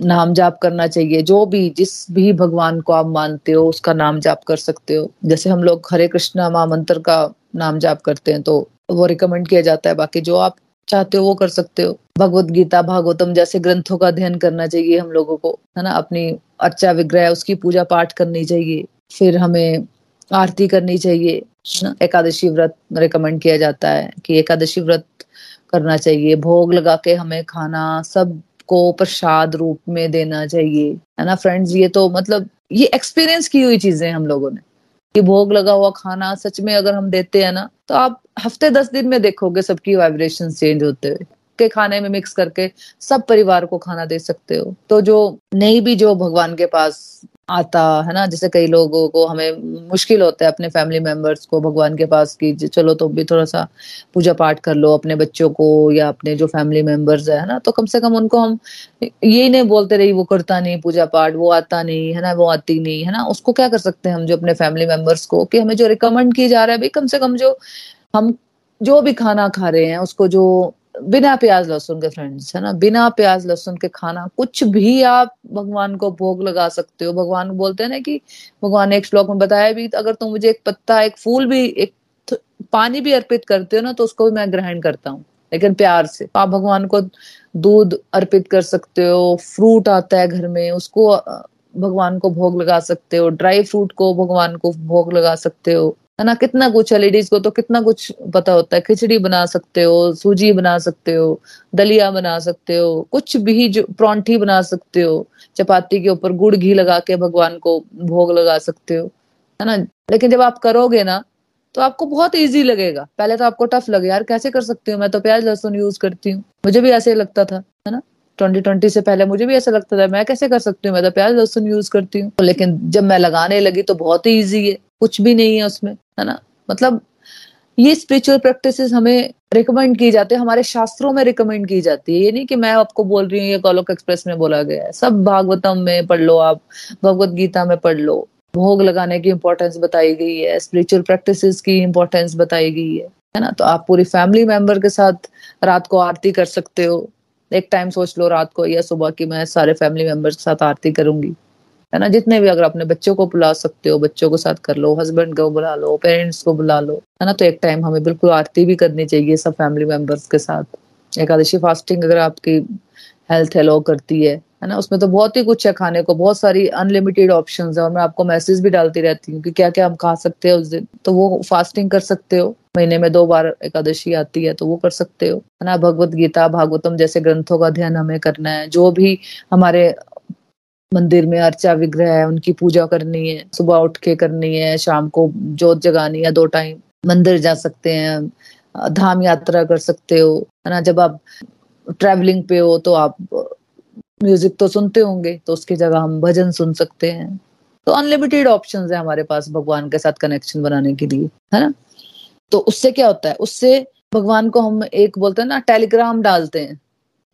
नाम जाप करना चाहिए। जो भी, जिस भी भगवान को आप मानते हो, उसका नाम जाप कर सकते हो। जैसे हम लोग हरे कृष्णा महामंत्र का नाम जाप करते हैं तो वो रिकमेंड किया जाता है। बाकी जो आप चाहते हो, वो कर सकते हो। भगवत गीता, भागवतम जैसे ग्रंथों का अध्ययन करना चाहिए हम लोगों को, है ना? अपनी अर्चा विग्रह उसकी पूजा पाठ करनी चाहिए, फिर हमें आरती करनी चाहिए। ना एकादशी व्रत रिकमेंड किया जाता है कि एकादशी व्रत करना चाहिए। भोग लगा के हमें खाना सब उसको प्रसाद रूप में देना चाहिए, है ना फ्रेंड्स ये तो मतलब ये एक्सपीरियंस की हुई चीज़ें हम लोगों ने। कि भोग लगा हुआ खाना सच में अगर हम देते हैं ना तो आप हफ़्ते दस दिन में देखोगे सबकी वाइब्रेशन चेंज होते हुए। के खाने में मिक्स करके सब परिवार को खाना दे सकते हो। तो जो नहीं भी जो भगवान के पास आता है ना, जैसे कई लोगों को हमें मुश्किल होता है अपने फैमिली मेंबर्स को भगवान के पास की चलो तो भी थोड़ा सा पूजा पाठ कर लो अपने बच्चों को या अपने जो फैमिली मेंबर्स है ना तो कम से कम उनको हम यही नहीं बोलते रही वो करता नहीं पूजा पाठ वो आता नहीं, है ना, वो आती नहीं, है ना, उसको क्या कर सकते हैं हम जो अपने फैमिली मेंबर्स को कि हमें जो रिकमेंड किया जा रहा है भाई कम से कम जो हम जो भी खाना खा रहे हैं, उसको जो बिना प्याज लहसुन के फ्रेंड्स है ना? बिना प्याज लहसुन के खाना, कुछ भी आप भगवान को भोग लगा सकते हो। भगवान बोलते हैं ना कि, भगवान ने एक श्लोक में बताया भी, अगर तुम मुझे एक पत्ता, एक फूल भी, एक पानी भी अर्पित करते हो ना तो उसको भी मैं ग्रहण करता हूँ, लेकिन प्यार से। आप भगवान को दूध अर्पित कर सकते हो फ्रूट आता है घर में, उसको भगवान को भोग लगा सकते हो ड्राई फ्रूट को भगवान को भोग लगा सकते हो। है ना? कितना कुछ है लेडीज़ को तो कितना कुछ पता होता है। खिचड़ी बना सकते हो, सूजी बना सकते हो, दलिया बना सकते हो, कुछ भी जो प्रौंठी बना सकते हो, चपाती के ऊपर गुड़ घी लगा के भगवान को भोग लगा सकते हो, है ना? लेकिन जब आप करोगे ना तो आपको बहुत इजी लगेगा। पहले तो आपको टफ लगे, यार, कैसे कर सकती हूँ मैं? तो प्याज, लहसुन यूज़ करती हूँ। मुझे भी ऐसे लगता था, है ना? ट्वेंटी ट्वेंटी से पहले मुझे भी ऐसा लगता था, मैं कैसे कर सकती हूँ? मैं तो प्याज, लहसुन यूज़ करती हूँ। लेकिन जब मैं लगाने लगी तो बहुत ही ईजी है, कुछ भी नहीं है उसमें। है ना? मतलब ये स्पिरिचुअल प्रैक्टिस हमें रिकमेंड की जाती है, हमारे शास्त्रों में रिकमेंड की जाती है। ये नहीं कि मैं आपको बोल रही हूँ, ये गोलोक एक्सप्रेस में बोला गया है। सब भागवतम में पढ़ लो आप, भगवत गीता में पढ़ लो। भोग लगाने की इंपॉर्टेंस बताई गई है स्पिरिचुअल प्रैक्टिस की इंपॉर्टेंस बताई गई है है ना? तो आप पूरी फैमिली मेंबर के साथ रात को आरती कर सकते हो। एक टाइम सोच लो रात को या सुबह की मैं सारे फैमिली मेंबर्स के साथ आरती करूँगी। है ना? जितने भी अगर अपने बच्चों को बुला सकते हो, बच्चों के साथ कर लो हस्बैंड को बुला लो पेरेंट्स को बुला लो, है ना? तो एक टाइम हमें बिल्कुल आरती भी करनी चाहिए सब फैमिली मेंबर्स के साथ। एकादशी फास्टिंग अगर आपकी हेल्थ अलो करती है है ना? उसमें तो बहुत ही कुछ है खाने को, बहुत सारी अनलिमिटेड ऑप्शन है और मैं आपको मैसेज भी डालती रहती हूँ कि क्या क्या हम खा सकते हैं उस दिन। तो वो फास्टिंग कर सकते हो। महीने में दो बार एकादशी आती है तो वो कर सकते हो, है ना? भगवत गीता, भागवतम जैसे ग्रंथों का अध्ययन हमें करना है। जो भी हमारे मंदिर में अर्चा विग्रह है, उनकी पूजा करनी है, सुबह उठ के करनी है, शाम को जोत जगानी है, दो टाइम मंदिर जा सकते हैं, धाम यात्रा कर सकते हो, है ना? जब आप ट्रैवलिंग पे हो तो आप म्यूज़िक तो सुनते होंगे तो उसकी जगह हम भजन सुन सकते हैं। तो अनलिमिटेड ऑप्शंस है हमारे पास भगवान के साथ कनेक्शन बनाने के लिए, है ना? तो उससे क्या होता है? उससे भगवान को हम एक बोलते हैं ना टेलीग्राम डालते हैं।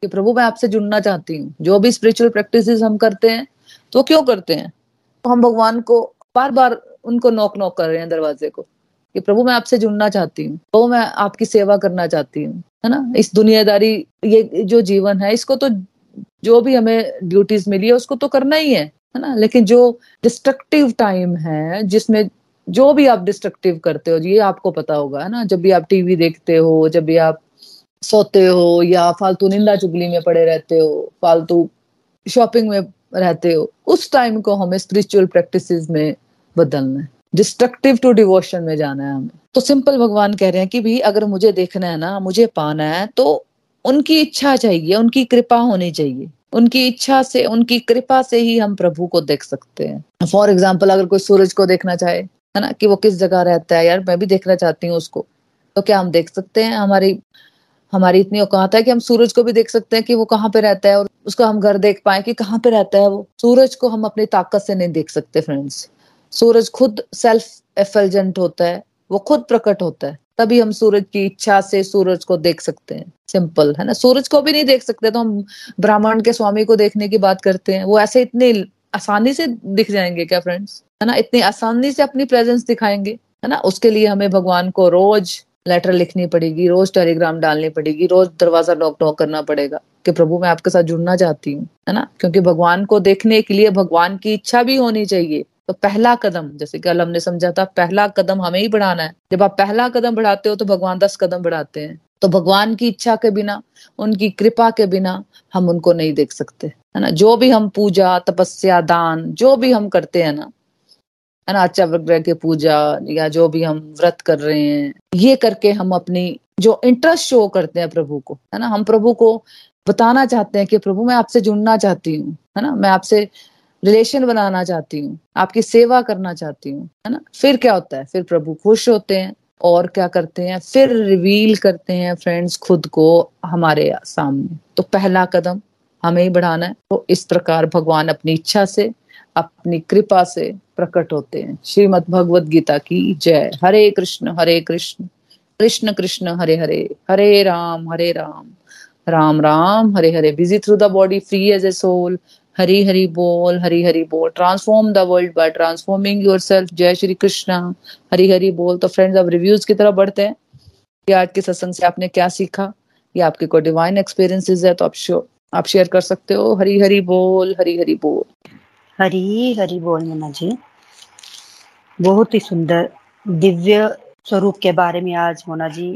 कि प्रभु, मैं आपसे जुड़ना चाहती हूँ। जो भी स्पिरिचुअल प्रैक्टिस हम करते हैं तो क्यों करते हैं? तो हम भगवान को बार बार उनको नोक नोक कर रहे हैं दरवाजे को कि प्रभु, मैं आपसे जुड़ना चाहती हूँ। प्रभु, मैं आपकी सेवा करना चाहती हूँ, है ना? इस दुनियादारी, ये जो जीवन है, इसको तो जो भी हमें ड्यूटीज़ मिली है, उसको तो करना ही है है ना? लेकिन जो डिस्ट्रक्टिव टाइम है, जिसमें जो भी आप डिस्ट्रक्टिव करते हो, ये आपको पता होगा, है ना? जब भी आप टीवी देखते हो, जब भी आप सोते हो या फालतू निंदा चुगली में पड़े रहते हो, फालतू शॉपिंग में रहते हो, उस टाइम को हमें स्पिरिचुअल प्रैक्टिसेस में बदलना है। डिस्ट्रक्टिव टू डिवोशन में जाना है हमें। तो सिंपल भगवान कह रहे हैं कि भी अगर मुझे देखना है ना, मुझे पाना है तो उनकी इच्छा चाहिए, उनकी कृपा होनी चाहिए। उनकी इच्छा से, उनकी कृपा से ही हम प्रभु को देख सकते हैं। फॉर एग्ज़ाम्पल अगर कोई सूरज को देखना चाहे, है ना, कि वो किस जगह रहता है, यार, मैं भी देखना चाहती हूँ उसको। तो क्या हम देख सकते हैं? हमारी हमारी इतनी औकात है कि हम सूरज को भी देख सकते हैं कि वो कहाँ पे रहता है और उसको हम घर देख पाए कि कहाँ पे रहता है वो। सूरज को हम अपनी ताकत से नहीं देख सकते फ्रेंड्स सूरज खुद सेल्फ एफलजेंट होता है, वो खुद प्रकट होता है। तभी हम सूरज की इच्छा से सूरज को देख सकते हैं। सिंपल है ना? सूरज को भी नहीं देख सकते तो हम ब्राह्मण के स्वामी को देखने की बात करते हैं। वो ऐसे इतने आसानी से दिख जाएँगे क्या फ्रेंड्स है ना? इतनी आसानी से अपनी प्रेजेंस दिखाएँगे, है ना? उसके लिए हमें भगवान को रोज लेटर लिखनी पड़ेगी, रोज टेलीग्राम डालनी पड़ेगी, रोज दरवाज़ा नॉक नॉक करना पड़ेगा कि प्रभु मैं आपके साथ जुड़ना चाहती हूँ, है ना? क्योंकि भगवान को देखने के लिए भगवान की इच्छा भी होनी चाहिए। तो पहला कदम, जैसे कल हमने समझा था, पहला कदम हमें ही बढ़ाना है। जब आप पहला कदम बढ़ाते हो तो भगवान दस कदम बढ़ाते हैं। तो भगवान की इच्छा के बिना, उनकी कृपा के बिना हम उनको नहीं देख सकते, है ना? जो भी हम पूजा, तपस्या, दान, जो भी हम करते हैं ना है ना विग्रह की पूजा या जो भी हम व्रत कर रहे हैं, ये करके हम अपनी जो इंटरेस्ट शो करते हैं प्रभु को, है ना, हम प्रभु को बताना चाहते हैं कि प्रभु मैं आपसे जुड़ना चाहती हूँ, है ना, मैं आपसे रिलेशन बनाना चाहती हूँ, आपकी सेवा करना चाहती हूँ, है ना, फिर क्या होता है, फिर प्रभु खुश होते हैं और क्या करते हैं, फिर रिवील करते हैं फ्रेंड्स खुद को हमारे सामने। तो पहला कदम हमें ही बढ़ाना है तो इस प्रकार भगवान अपनी इच्छा से, अपनी कृपा से प्रकट होते हैं। श्रीमद भगवत गीता की जय। Hare Krishna Hare Krishna. Krishna Krishna, Hare Hare. Hare Ram Hare Ram. Ram Ram, Hare Hare. Busy through the body free as a soul Hari Hari बोल, हरी हरी बोल। Transform the world by transforming yourself जय श्री कृष्णा। हरी हरी बोल। तो friends अब reviews की तरफ़ बढ़ते हैं। कि आज के सत्संग से आपने क्या सीखा? या आपके कोई डिवाइन एक्सपीरियंसेस है तो आप श्योर आप शेयर कर सकते हो। हरी हरी बोल, हरी हरी बोल। हरी हरी बोल, मना जी। बहुत ही सुंदर दिव्य स्वरूप के बारे में आज मोना जी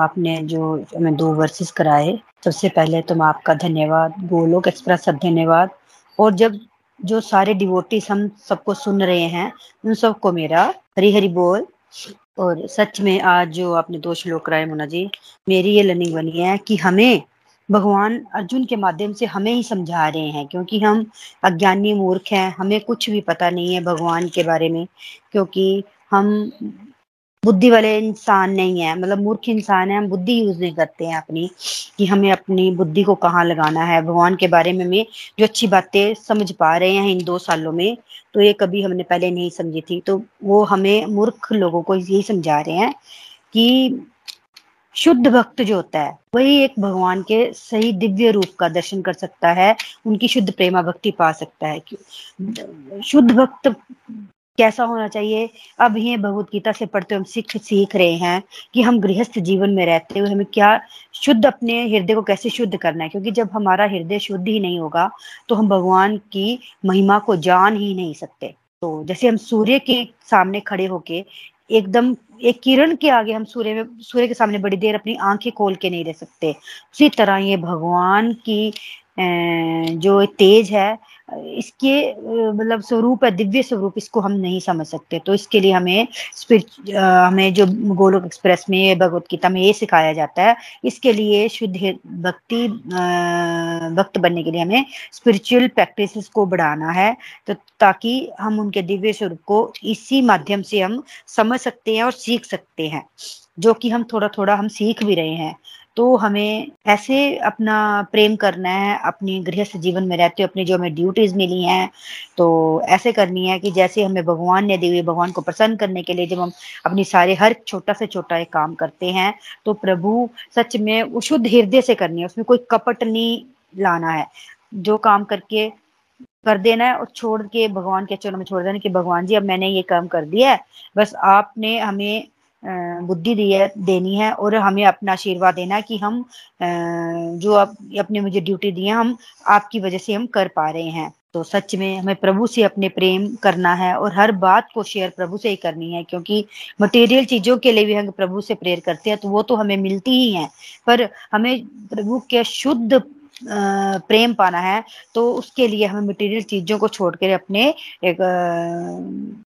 आपने जो हमें दो वर्सेस कराए। सबसे पहले तो मैं आपका धन्यवाद, गोलोक एक्सप्रेस सब धन्यवाद। और जब जो सारे डिवोटीज हम सबको सुन रहे हैं, उन सबको मेरा हरी हरी बोल। और सच में आज जो आपने दो श्लोक कराए मोना जी, मेरी ये लर्निंग बनी है कि हमें भगवान अर्जुन के माध्यम से हमें ही समझा रहे हैं, क्योंकि हम अज्ञानी मूर्ख हैं, हमें कुछ भी पता नहीं है भगवान के बारे में, क्योंकि हम बुद्धि वाले इंसान नहीं है मतलब मूर्ख इंसान है, हम बुद्धि यूज़ नहीं करते हैं अपनी, कि हमें अपनी बुद्धि को कहाँ लगाना है। भगवान के बारे में में जो अच्छी बातें समझ पा रहे हैं इन दो सालों में तो ये कभी हमने पहले नहीं समझी थी तो वो हमें मूर्ख लोगों को यही समझा रहे हैं कि शुद्ध भक्त जो होता है, वही एक भगवान के सही दिव्य रूप का दर्शन कर सकता है, उनकी शुद्ध प्रेमा भक्ति पा सकता है। शुद्ध भक्त कैसा होना चाहिए? अब ये भगवत गीता से पढ़ते हम सीख सीख रहे हैं कि हम गृहस्थ जीवन में रहते हुए हमें क्या शुद्ध अपने हृदय को कैसे शुद्ध करना है? क्योंकि जब हमारा हृदय शुद्ध ही नहीं होगा तो हम भगवान की महिमा को जान ही नहीं सकते। तो जैसे हम सूर्य के सामने खड़े होके एकदम, एक किरण के आगे हम सूर्य में, सूर्य के सामने बड़ी देर अपनी आँखें खोल के नहीं रह सकते। उसी तरह ये भगवान की जो तेज है, इसके मतलब स्वरूप है, दिव्य स्वरूप इसको हम नहीं समझ सकते। तो इसके लिए हमें स्पिरिच हमें जो गोलोक एक्सप्रेस में, भगवत गीता में ये सिखाया जाता है, इसके लिए शुद्ध भक्ति भक्त बनने के लिए हमें स्पिरिचुअल प्रैक्टिस को बढ़ाना है तो ताकि हम उनके दिव्य स्वरूप को इसी माध्यम से हम समझ सकते हैं और सीख सकते हैं, जो कि हम थोड़ा थोड़ा हम सीख भी रहे हैं। तो हमें ऐसे अपना प्रेम करना है, अपनी गृहस्थ जीवन में रहते हुए अपनी जो हमें ड्यूटीज़ मिली हैं तो ऐसे करनी है कि जैसे हमें भगवान ने दी हुई भगवान को प्रसन्न करने के लिए जब हम अपनी सारे, हर छोटा से छोटा एक काम करते हैं तो प्रभु सच में शुद्ध हृदय से करनी है, उसमें कोई कपट नहीं लाना है। जो काम करके कर देना है और छोड़ के भगवान के चरणों में छोड़ देना कि भगवान जी अब मैंने ये काम कर दिया है, बस आपने हमें बुद्धि देनी है और हमें अपना आशीर्वाद देना कि हम जो आप अपने मुझे ड्यूटी दी है, हम आपकी वजह से हम कर पा रहे हैं। तो सच में हमें प्रभु से अपने प्रेम करना है और हर बात को शेयर प्रभु से ही करनी है, क्योंकि मटेरियल चीज़ों के लिए भी हम प्रभु से प्रेयर करते हैं तो वो तो हमें मिलती ही है। पर हमें प्रभु के शुद्ध प्रेम पाना है तो उसके लिए हमें मटेरियल चीज़ों को छोड़कर अपने एक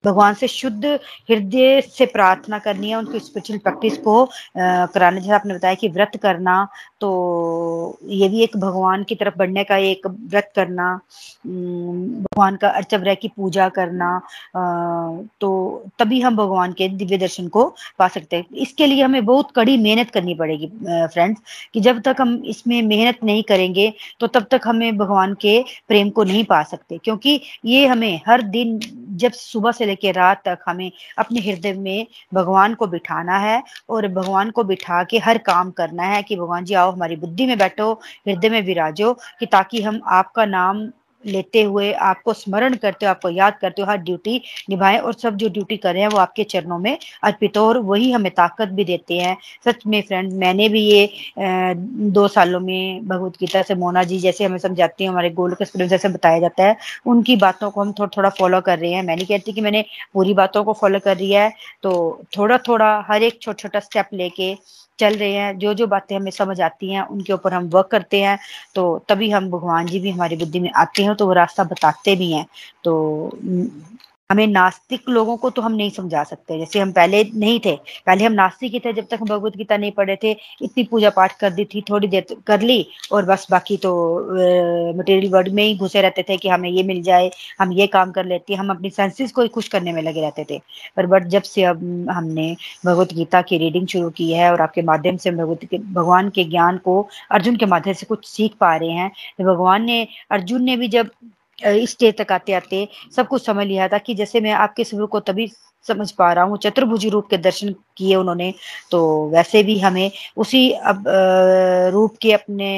भगवान से शुद्ध हृदय से प्रार्थना करनी है, उनकी स्पिरिचुअल प्रैक्टिस को कराने। जैसे आपने बताया कि व्रत करना तो ये भी एक भगवान की तरफ़ बढ़ने का एक व्रत करना भगवान का अर्चव्रह की पूजा करना तो तभी हम भगवान के दिव्य दर्शन को पा सकते हैं। इसके लिए हमें बहुत कड़ी मेहनत करनी पड़ेगी फ्रेंड्स कि जब तक हम इसमें मेहनत नहीं करेंगे तो तब तक हमें भगवान के प्रेम को नहीं पा सकते। क्योंकि ये हमें हर दिन, जब सुबह से लेकर रात तक हमें अपने हृदय में भगवान को बिठाना है और भगवान को बिठा के हर काम करना है कि भगवान जी आओ, हमारी बुद्धि में बैठो, हृदय में विराजो कि ताकि हम आपका नाम लेते हुए आपको स्मरण करते हो, आपको याद करते हो, हर ड्यूटी निभाएँ और सब जो ड्यूटी कर रहे हैं वो आपके चरणों में अर्पित हो और वही हमें ताकत भी देते हैं। सच में फ्रेंड मैंने भी ये दो सालों में भगवत गीता से मोना जी जैसे हमें समझाती हैं, हमारे गोल के जैसे बताया जाता है, उनकी बातों को हम थोड़ा थोड़ा फॉलो कर रहे हैं। मैं नहीं कहती कि मैंने पूरी बातों को फॉलो कर रही है तो थोड़ा थोड़ा हर एक छोटा छोटा स्टेप लेके चल रहे हैं, जो जो बातें हमें समझ आती हैं, उनके ऊपर हम वर्क करते हैं तो तभी हम भगवान जी भी हमारी बुद्धि में आते हैं तो वो रास्ता बताते भी हैं। तो हमें नास्तिक लोगों को तो हम नहीं समझा सकते। जैसे हम पहले नहीं थे, पहले हम नास्तिक ही थे जब तक हम भगवत गीता नहीं पढ़े थे, इतनी पूजा पाठ कर दी थी, थोड़ी देर कर ली और बस बाकी तो मटेरियल वर्ड में ही घुसे रहते थे कि हमें ये मिल जाए, हम ये काम कर लेते, हम अपनी सेंसेस को ही खुश करने में लगे रहते थे। पर बट जब से अब हमने भगवत गीता की रीडिंग शुरू की है और आपके माध्यम से भगवत भगवान के ज्ञान को अर्जुन के माध्यम से कुछ सीख पा रहे हैं तो भगवान ने, अर्जुन ने भी जब स्टेज तक आते आते सब कुछ समझ लिया था कि जैसे मैं आपके स्वरूप को तभी समझ पा रहा हूँ। चतुर्भुजी रूप के दर्शन किए उन्होंने तो वैसे भी हमें उसी अब रूप के अपने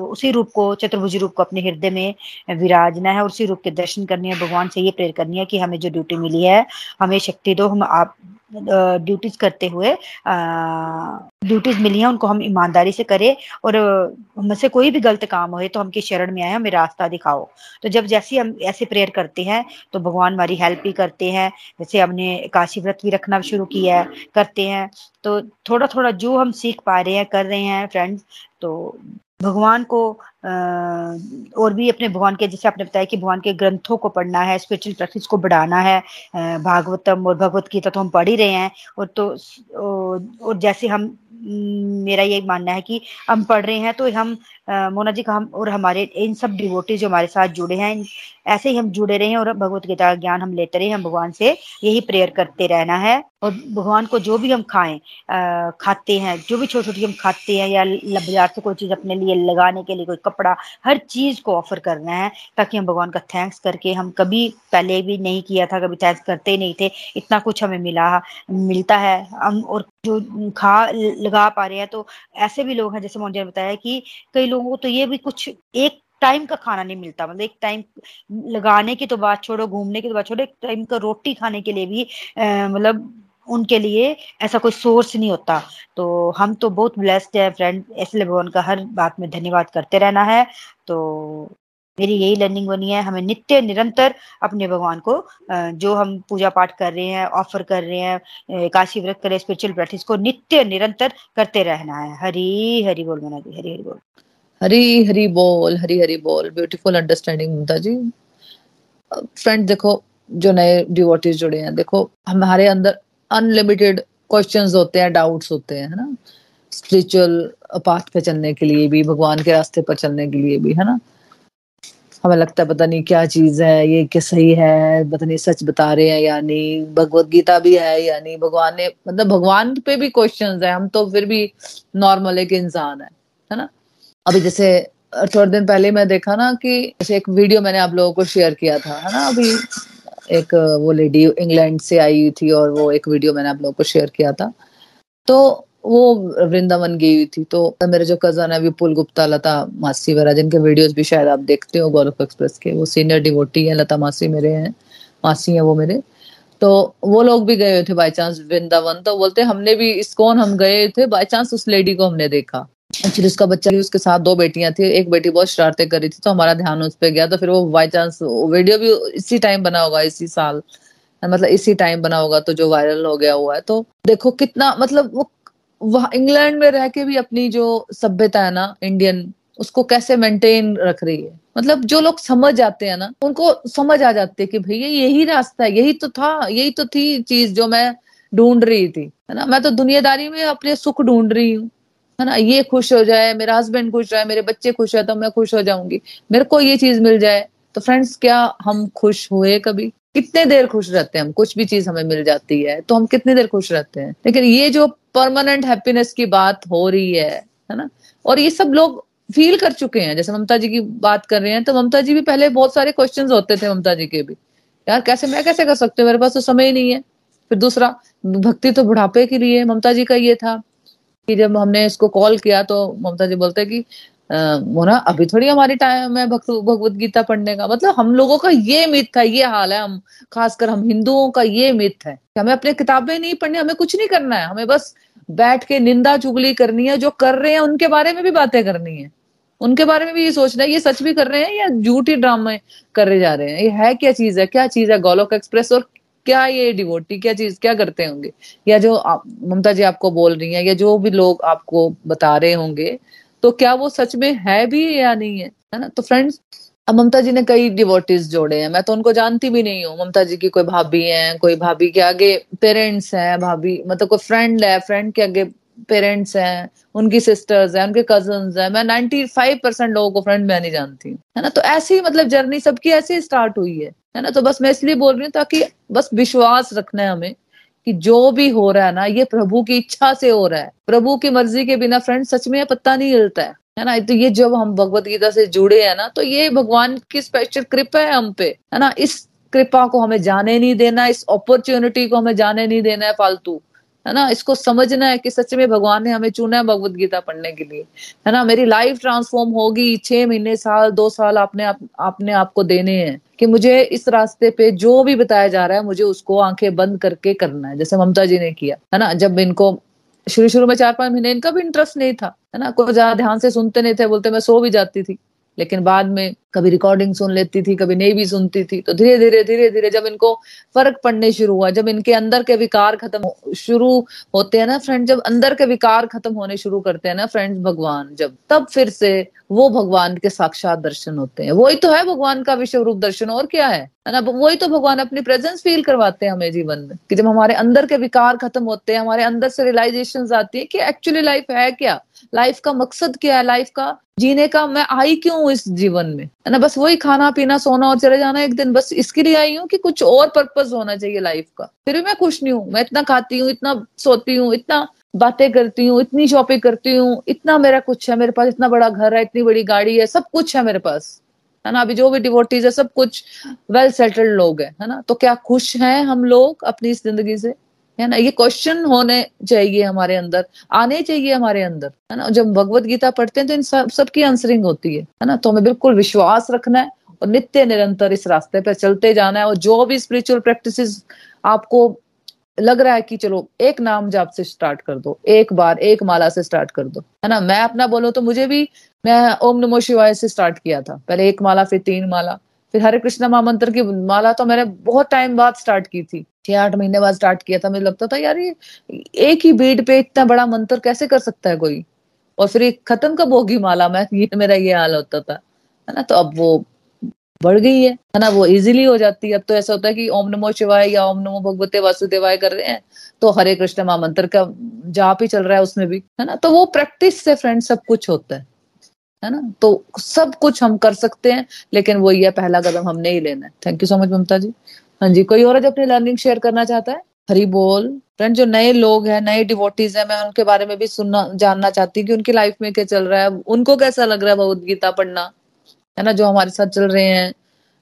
उसी रूप को, चतुर्भुजी रूप को अपने हृदय में विराजना है उसी रूप के दर्शन करने है। भगवान से ये प्रेयर करनी है कि हमें जो ड्यूटी मिली है, हमें शक्ति दो, हम आप ड्यूटीज़ करते हुए ड्यूटीज़ मिली हैं, उनको हम ईमानदारी से करें और हमसे कोई भी गलत काम हो तो हम की शरण में आए, हमें रास्ता दिखाओ। तो जब जैसे हम ऐसे प्रेयर करते हैं तो भगवान हमारी हेल्प भी करते हैं। जैसे हमने काशी व्रत भी रखना शुरू किया है, करते हैं। तो थोड़ा थोड़ा जो हम सीख पा रहे हैं, कर रहे हैं फ्रेंड्स तो भगवान को और भी अपने भगवान के, जैसे आपने बताया कि भगवान के ग्रंथों को पढ़ना है स्पिरिचुअल प्रैक्टिस को बढ़ाना है भागवतम और भगवत गीता तो हम पढ़ ही रहे हैं। और तो और जैसे हम मेरा ये मानना है कि हम पढ़ रहे हैं तो हम मोना जी का हम और हमारे, इन सब डिवोटीज जो हमारे साथ जुड़े हैं ऐसे ही हम जुड़े रहे और भगवत गीता ज्ञान हम लेते रहे, हम भगवान से यही प्रेयर करते रहना है और भगवान को जो भी हम खाएँ खाते हैं, जो भी छोटी छोटी हम खाते हैं या बाज़ार से कोई चीज़ अपने लिए लगाने के लिए, कोई कपड़ा, हर चीज़ को ऑफ़र करना है ताकि हम भगवान का थैंक्स करके हम कभी पहले भी नहीं किया था, कभी थैंक्स करते ही नहीं थे, इतना कुछ हमें मिला, मिलता है। हम और जो खा, लगा पा रहे हैं तो ऐसे भी लोग हैं, जैसे मोहन जी ने बताया कि कई लोगों को तो ये भी कुछ एक टाइम का खाना नहीं मिलता। मतलब एक टाइम लगाने की तो बात छोड़ो, घूमने की तो बात छोड़ो, एक टाइम का रोटी खाने के लिए भी मतलब उनके लिए ऐसा कोई सोर्स नहीं होता। तो हम तो बहुत ब्लेस्ड है फ्रेंड इसलिए भगवान का हर बात में धन्यवाद करते रहना है। तो मेरी यही लर्निंग बनी है, हमें नित्य, निरंतर अपने भगवान को जो हम पूजा पाठ कर रहे हैं ऑफ़र कर रहे हैं काशी व्रत करें स्पिरिचुअल प्रैक्टिस को नित्य, निरंतर करते रहना है। हरी हरी बोल मना जी, हरी हरी बोल। हरी हरी बोल, हरी हरी बोल beautiful understanding Mamta ji. Friend देखो, जो नए डिवोटीज जुड़े हैं, देखो, हमारे अंदर अनलिमिटेड क्वेश्चंस होते हैं डाउट्स होते हैं, है ना? स्पिरिचुअल पाथ पे चलने के लिए भी, भगवान के रास्ते पर चलने के लिए भी, है ना? हमें लगता है पता नहीं क्या चीज़ है, ये क्या सही है, पता नहीं सच बता रहे हैं या नहीं, भगवत गीता भी है या नहीं, भगवान ने मतलब भगवान पे भी क्वेश्चंस है, हम तो फिर भी नॉर्मल एक इंसान है है ना? अभी जैसे थोड़े दिन पहले मैं देखा ना कि जैसे एक वीडियो मैंने आप लोगों को शेयर किया था, है ना अभी? एक, वो लेडी इंग्लैंड से आई हुई थी और वो एक वीडियो मैंने आप लोगों को शेयर किया था। तो वो वृंदावन गई हुई थी तो मेरे जो कज़न है, विपुल गुप्ता, लता मासी वगैरह, जिनके वीडियोस भी शायद आप देखते हो गोरख एक्सप्रेस के, वो सीनियर डिवोटी है, लता मासी मेरे हैं, मासी है वो मेरे। तो वो लोग भी गए हुए थे बाई चांस वृंदावन तो बोलते हमने भी इस्कॉन हम गए थे? बाई चांस उस लेडी को हमने देखा। एक्चुअली उसका बच्चा भी उसके साथ दो बेटियाँ थी, एक बेटी बहुत शरारतें कर रही थी तो हमारा ध्यान उस पर गया तो फिर वो बाई चांस वीडियो भी इसी टाइम बना होगा, इसी साल। मतलब इसी टाइम बना होगा तो जो वायरल हो गया हुआ है। तो देखो कितना मतलब वो, वहाँ इंग्लैंड में रह के भी अपनी जो सभ्यता है ना इंडियन उसको कैसे मेंटेन रख रही है? मतलब जो लोग समझ जाते हैं ना, उनको समझ आ जाती है कि भैया, यही रास्ता है, यही तो था, यही तो थी चीज़ जो मैं ढूंढ रही थी। है ना? मैं तो दुनियादारी में अपने सुख ढूंढ रही हूँ। है ना? ये खुश हो जाए, मेरा हस्बैंड खुश रहे, मेरे बच्चे खुश है तो मैं खुश हो जाऊँगी। मेरे को ये चीज़ मिल जाए तो फ्रेंड्स क्या हम खुश हुए कभी? कितने देर खुश रहते हैं हम? कुछ भी चीज़ हमें मिल जाती है तो हम कितनी देर खुश रहते हैं? लेकिन ये जो परमानेंट हैप्पीनेस की बात हो रही है है ना? और ये सब लोग फील कर चुके हैं। जैसे ममता जी की बात कर रहे हैं तो ममता जी भी पहले बहुत सारे क्वेश्चन होते थे ममता जी के भी। यार, कैसे, मैं कैसे कर सकती हूँ? मेरे पास तो समय ही नहीं है। फिर दूसरा, भक्ति तो बुढ़ापे के लिए, ममता जी का ये था। कि जब हमने इसको कॉल किया तो ममता जी बोलते कि मोना, अभी थोड़ी हमारी टाइम है भक्त, भगवत गीता पढ़ने का। मतलब हम लोगों का ये मिथ है, ये हाल है। हम, खासकर हम हिंदुओं का ये मिथ है कि हमें अपने किताबें नहीं पढ़नी, हमें कुछ नहीं करना है। हमें बस बैठ के निंदा चुगली करनी है, जो कर रहे हैं, उनके बारे में भी बातें करनी है। उनके बारे में भी ये सोचना है, ये सच भी कर रहे हैं या झूठी ड्रामे करे जा रहे हैं? ये है क्या चीज़ है? क्या चीज़ है? गोलोक एक्सप्रेस और क्या ये डिवोटी क्या चीज़, क्या करते होंगे? या जो ममता जी आपको बोल रही हैं, या जो भी लोग आपको बता रहे होंगे तो क्या वो सच में है भी या नहीं है? है ना? तो फ्रेंड्स अब ममता जी ने कई डिवोटीज जोड़े हैं। मैं तो उनको जानती भी नहीं हूँ। ममता जी की कोई भाभी है, कोई भाभी के आगे पेरेंट्स हैं, भाभी मतलब कोई फ्रेंड है फ्रेंड के आगे पेरेंट्स हैं, उनकी सिस्टर्स हैं, उनके कज़न हैं, मैं 95 परसेंट लोगों को फ्रेंड मैं नहीं जानती है ना? तो ऐसी मतलब जर्नी सबकी ऐसे स्टार्ट हुई है है ना? तो बस मैं इसलिए बोल रही हूँ ताकि बस विश्वास रखना है हमें कि जो भी हो रहा है ना, ये प्रभु की इच्छा से हो रहा है। प्रभु की मर्ज़ी के बिना फ्रेंड सच में पत्ता नहीं हिलता है है ना? तो ये जब हम भगवत गीता से जुड़े हैं ना तो ये भगवान की स्पेशल कृपा है हम पे, है ना? इस कृपा को हमें जाने नहीं देना, इस अपॉर्चुनिटी को हमें जाने नहीं देना है फालतू। है ना? इसको समझना है कि सच में भगवान ने हमें चुना है भगवत गीता पढ़ने के लिए। है ना? मेरी लाइफ ट्रांसफॉर्म होगी छह महीने साल दो साल आपने आप, आपने आपको देने हैं कि मुझे इस रास्ते पे जो भी बताया जा रहा है मुझे उसको आँखें बंद करके करना है जैसे ममता जी ने किया। है ना? जब इनको शुरू शुरू में चार पाँच महीने इनका भी इंटरेस्ट नहीं था। है ना? कोई ज़्यादा ध्यान से सुनते नहीं थे बोलते मैं सो भी जाती थी। लेकिन बाद में कभी रिकॉर्डिंग सुन लेती थी, कभी नहीं भी सुनती थी तो धीरे धीरे धीरे धीरे जब इनको फ़र्क पड़ने शुरू हुआ, जब इनके अंदर के विकार खत्म शुरू होते हैं ना फ्रेंड जब अंदर के विकार खत्म होने शुरू करते हैं ना फ्रेंड्स भगवान, जब, तब फिर से वो भगवान के साक्षात दर्शन होते हैं। वही तो है भगवान का विश्व रूप दर्शन, और क्या है? ना? वही तो भगवान अपनी प्रेजेंस फील करवाते हैं हमें जीवन में, कि जब हमारे अंदर के विकार खत्म होते हैं, हमारे अंदर से रियलाइजेशन आती है कि एक्चुअली लाइफ है क्या? लाइफ का मकसद क्या है? लाइफ का जीने का मैं आई क्यों हूँ इस जीवन में? है ना? बस वही खाना, पीना, सोना और चले जाना एक दिन। बस इसके लिए आई हूँ कि कुछ और पर्पज होना चाहिए लाइफ का। फिर भी मैं खुश नहीं हूँ। मैं इतना खाती हूँ, इतना सोती हूँ, इतना बातें करती हूँ, इतनी शॉपिंग करती हूँ, इतना मेरा कुछ है। मेरे पास इतना बड़ा घर है, इतनी बड़ी गाड़ी है, सब कुछ है मेरे पास। है ना? अभी जो भी डिवोटीज है, सब कुछ वेल सेटल्ड लोग है। ना? तो क्या खुश हैं हम लोग अपनी इस ज़िंदगी से? है ना? ये क्वेश्चन होने चाहिए हमारे अंदर, आने चाहिए हमारे अंदर, है ना? जब भगवत गीता पढ़ते हैं तो इन सब, सबकी आंसरिंग होती है है ना? तो हमें बिल्कुल विश्वास रखना है और नित्य निरंतर इस रास्ते पर चलते जाना है और जो भी स्पिरिचुअल प्रैक्टिस आपको लग रहा है कि चलो, एक नाम जाप से स्टार्ट कर दो, एक बार, एक माला से स्टार्ट कर दो, है ना? मैं अपना बोलूँ तो मुझे भी, मैं ओम नमो शिवाय से स्टार्ट किया था। पहले एक माला, फिर तीन माला, फिर हरे कृष्ण महामंत्र की माला तो मैंने बहुत टाइम बाद स्टार्ट की थी। छह आठ महीने बाद स्टार्ट किया था, मुझे लगता था, यार, ये एक ही बीट पे इतना बड़ा मंत्र कैसे कर सकता है कोई? और फिर खत्म कब होगी माला मैं, ये मेरा ये हाल होता था, है ना? तो अब वो बढ़ गई है है ना? वो इजीली हो जाती है। अब तो ऐसा होता है कि ओम नमो शिवाय या ओम नमो भगवते वासुदेवाय कर रहे हैं तो हरे कृष्ण महामंत्र का जाप ही चल रहा है उसमें भी, है ना? तो वो प्रैक्टिस से फ्रेंड सब कुछ होता है है ना? तो सब कुछ हम कर सकते हैं, लेकिन वो ये पहला कदम हमने ही लेना है। Thank you so much Mamta ji. हाँ जी, कोई और जो अपनी लर्निंग शेयर करना चाहता है? हरी बोल। फ्रेंड जो नए लोग हैं, नए डिवोटीज हैं, मैं उनके बारे में भी सुनना, जानना चाहती हूँ कि उनकी लाइफ में क्या चल रहा है। उनको कैसा लग रहा है भगवत गीता पढ़ना? है ना, जो हमारे साथ चल रहे हैं।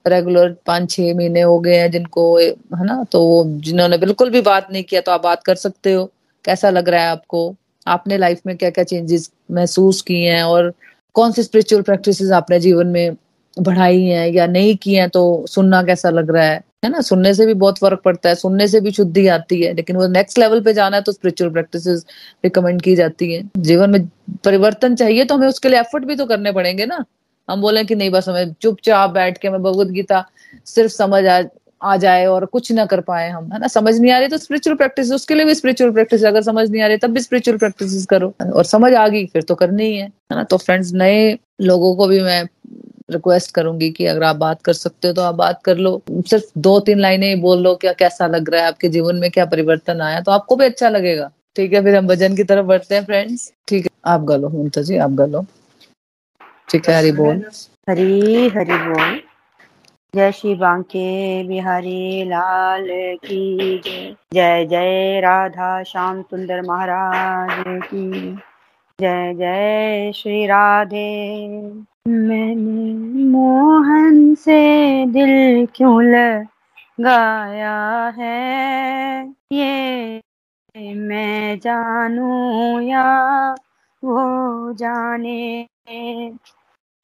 रेगुलर पाँच छह महीने हो गए हैं जिनको, है ना तो जिन्होंने बिल्कुल भी बात नहीं किया तो आप बात कर सकते हो। कैसा लग रहा है आपको? आपने लाइफ में क्या क्या चेंजेस महसूस किए हैं और कौन सी स्पिरिचुअल प्रैक्टिसेस आपने जीवन में बढ़ाई हैं या नहीं की हैं तो सुनना कैसा लग रहा है? है ना? सुनने से भी बहुत फ़र्क पड़ता है, सुनने से भी शुद्धि आती है, लेकिन वो नेक्स्ट लेवल पे जाना है तो स्पिरिचुअल प्रैक्टिसेस रिकमेंड की जाती है। जीवन में परिवर्तन चाहिए तो हमें उसके लिए एफर्ट भी तो करने पड़ेंगे ना। हम बोले कि नहीं, बस हमें चुपचाप बैठ के हमें भगवत गीता सिर्फ़ समझ आ आ जाए और कुछ ना कर पाए हम, है ना? समझ नहीं आ रही तो स्पिरिचुअल प्रैक्टिस उसके लिए भी स्पिरिचुअल प्रैक्टिस अगर समझ नहीं आ रही तब भी स्पिरिचुअल प्रैक्टिस करो। और समझ आ गई, फिर तो करनी है है ना? तो फ्रेंड्स नए लोगों को भी मैं रिक्वेस्ट करूँगी कि अगर आप बात कर सकते हो तो आप बात कर लो। सिर्फ़ दो तीन लाइनें बोल लो क्या, कैसा लग रहा है, आपके जीवन में क्या परिवर्तन आया तो आपको भी अच्छा लगेगा। ठीक है, फिर हम भजन की तरफ़ बढ़ते हैं फ्रेंड्स ठीक है, आप गलो ममता जी, आप गलो ठीक है, हरी बोल। हरी हरी बोल। जय श्री बांके, बिहारी लाल की जय। जय जय राधा श्याम सुंदर महाराज की। जय जय श्री राधे। मैंने मोहन से दिल क्यों लगाया है? ये मैं जानू या वो जाने?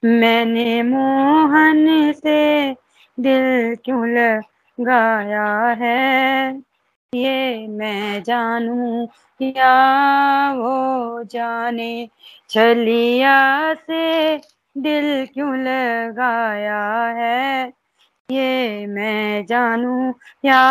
मैंने मोहन से दिल क्यों लगाया है? ये मैं जानू या वो जाने? चलिया से दिल क्यों लगाया है? ये मैं जानू या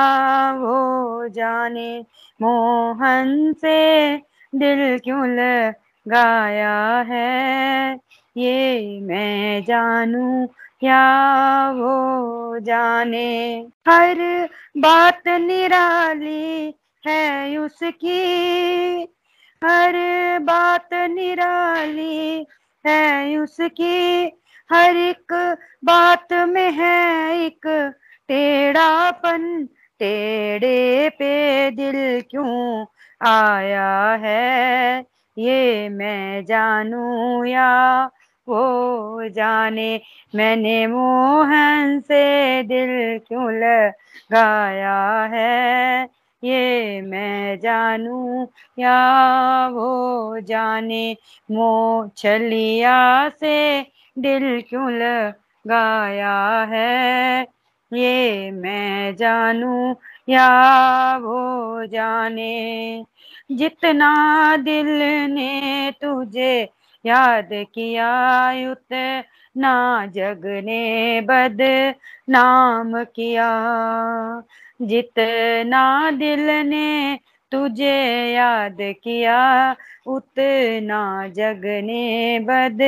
वो जाने? मोहन से दिल क्यों लगाया है? ये मैं जानू या वो जाने? हर बात निराली है उसकी। हर बात निराली है उसकी। हर एक बात में है एक टेढ़ापन। टेढ़े पे दिल क्यों आया है? ये मैं जानू या वो जाने, मैंने मोहन से दिल क्यों लगाया है? ये मैं जानू या वो जाने? मो छलिया से दिल क्यों लगाया है? ये मैं जानू या वो जाने? जितना दिल ने तुझे याद किया युत उतना जग ने बद नाम किया। जितना दिल ने तुझे याद किया, उतना जग ने बद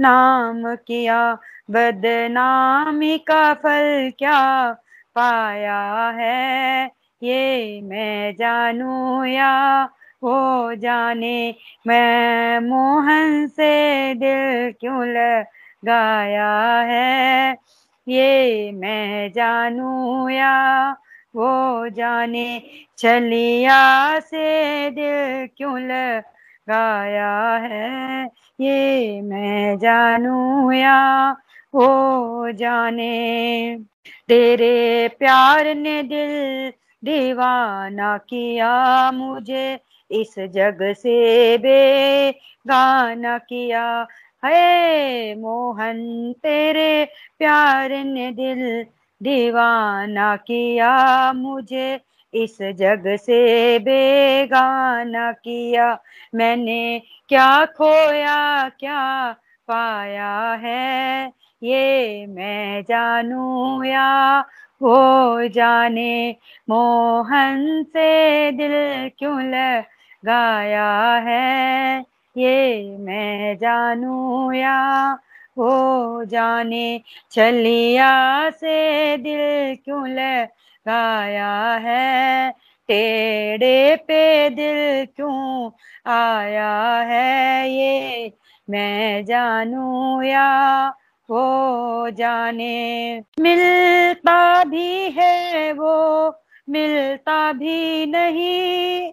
नाम किया। बदनामी का फल क्या पाया है, ये मैं जानू या वो जाने। मैं मोहन से दिल क्यों लगाया है? ये मैं जानू या वो जाने? चलिया से दिल क्यों लगाया है? ये मैं जानू या वो जाने? तेरे प्यार ने दिल दीवाना किया मुझे। इस जग से बे गाना किया है मोहन, तेरे प्यार ने दिल दीवाना किया, मुझे इस जग से बेगाना किया। मैंने क्या खोया, क्या पाया है, ये मैं जानू या वो जाने मोहन से दिल क्यों लगाया है, ये मैं जानू या? वो जाने चलिया से दिल क्यों लगाया है? टेढ़े पे दिल क्यों आया है? ये मैं जानू या? वो जाने। मिलता भी है वो, मिलता भी नहीं।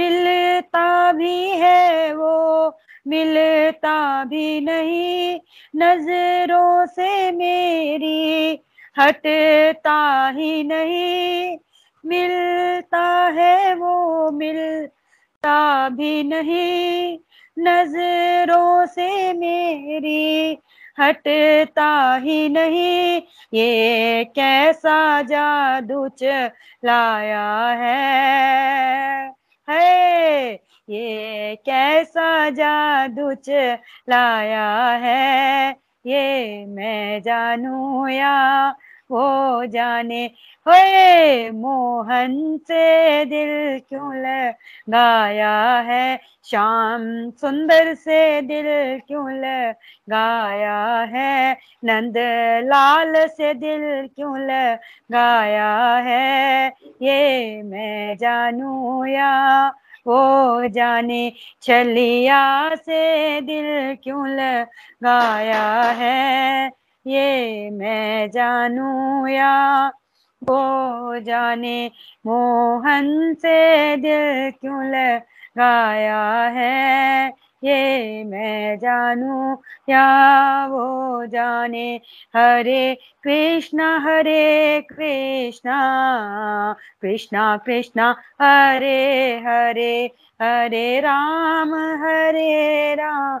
मिलता भी है वो, मिलता भी नहीं। नज़रों से मेरी हटता ही नहीं। मिलता है वो, मिलता भी नहीं। नज़रों से मेरी हटता ही नहीं। ये कैसा जादू लाया है। है। ये कैसा जादू लाया है? ये मैं जानू या वो जाने। होए मोहन से दिल क्यों लगाया है? श्याम सुंदर से दिल क्यों लगाया है? नंद लाल से दिल क्यों लगाया है? ये मैं जानू या वो जाने? छलिया से दिल क्यों लगाया है? ये मैं जानू या? वो जाने मोहन से दिल क्यों लगाया है? ये मैं जानू या? वो जाने हरे कृष्णा हरे कृष्णा कृष्णा कृष्णा, हरे हरे हरे राम हरे राम।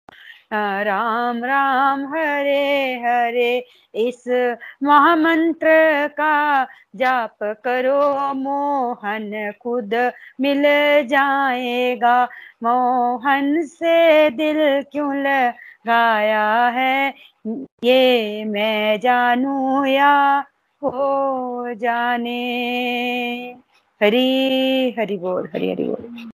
राम राम, हरे हरे। इस महामंत्र का जाप करो, मोहन खुद मिल जाएगा। मोहन से दिल क्यों लगाया है? ये मैं जानू या हो जाने? हरी, हरि बोल, हरी, हरि बोल।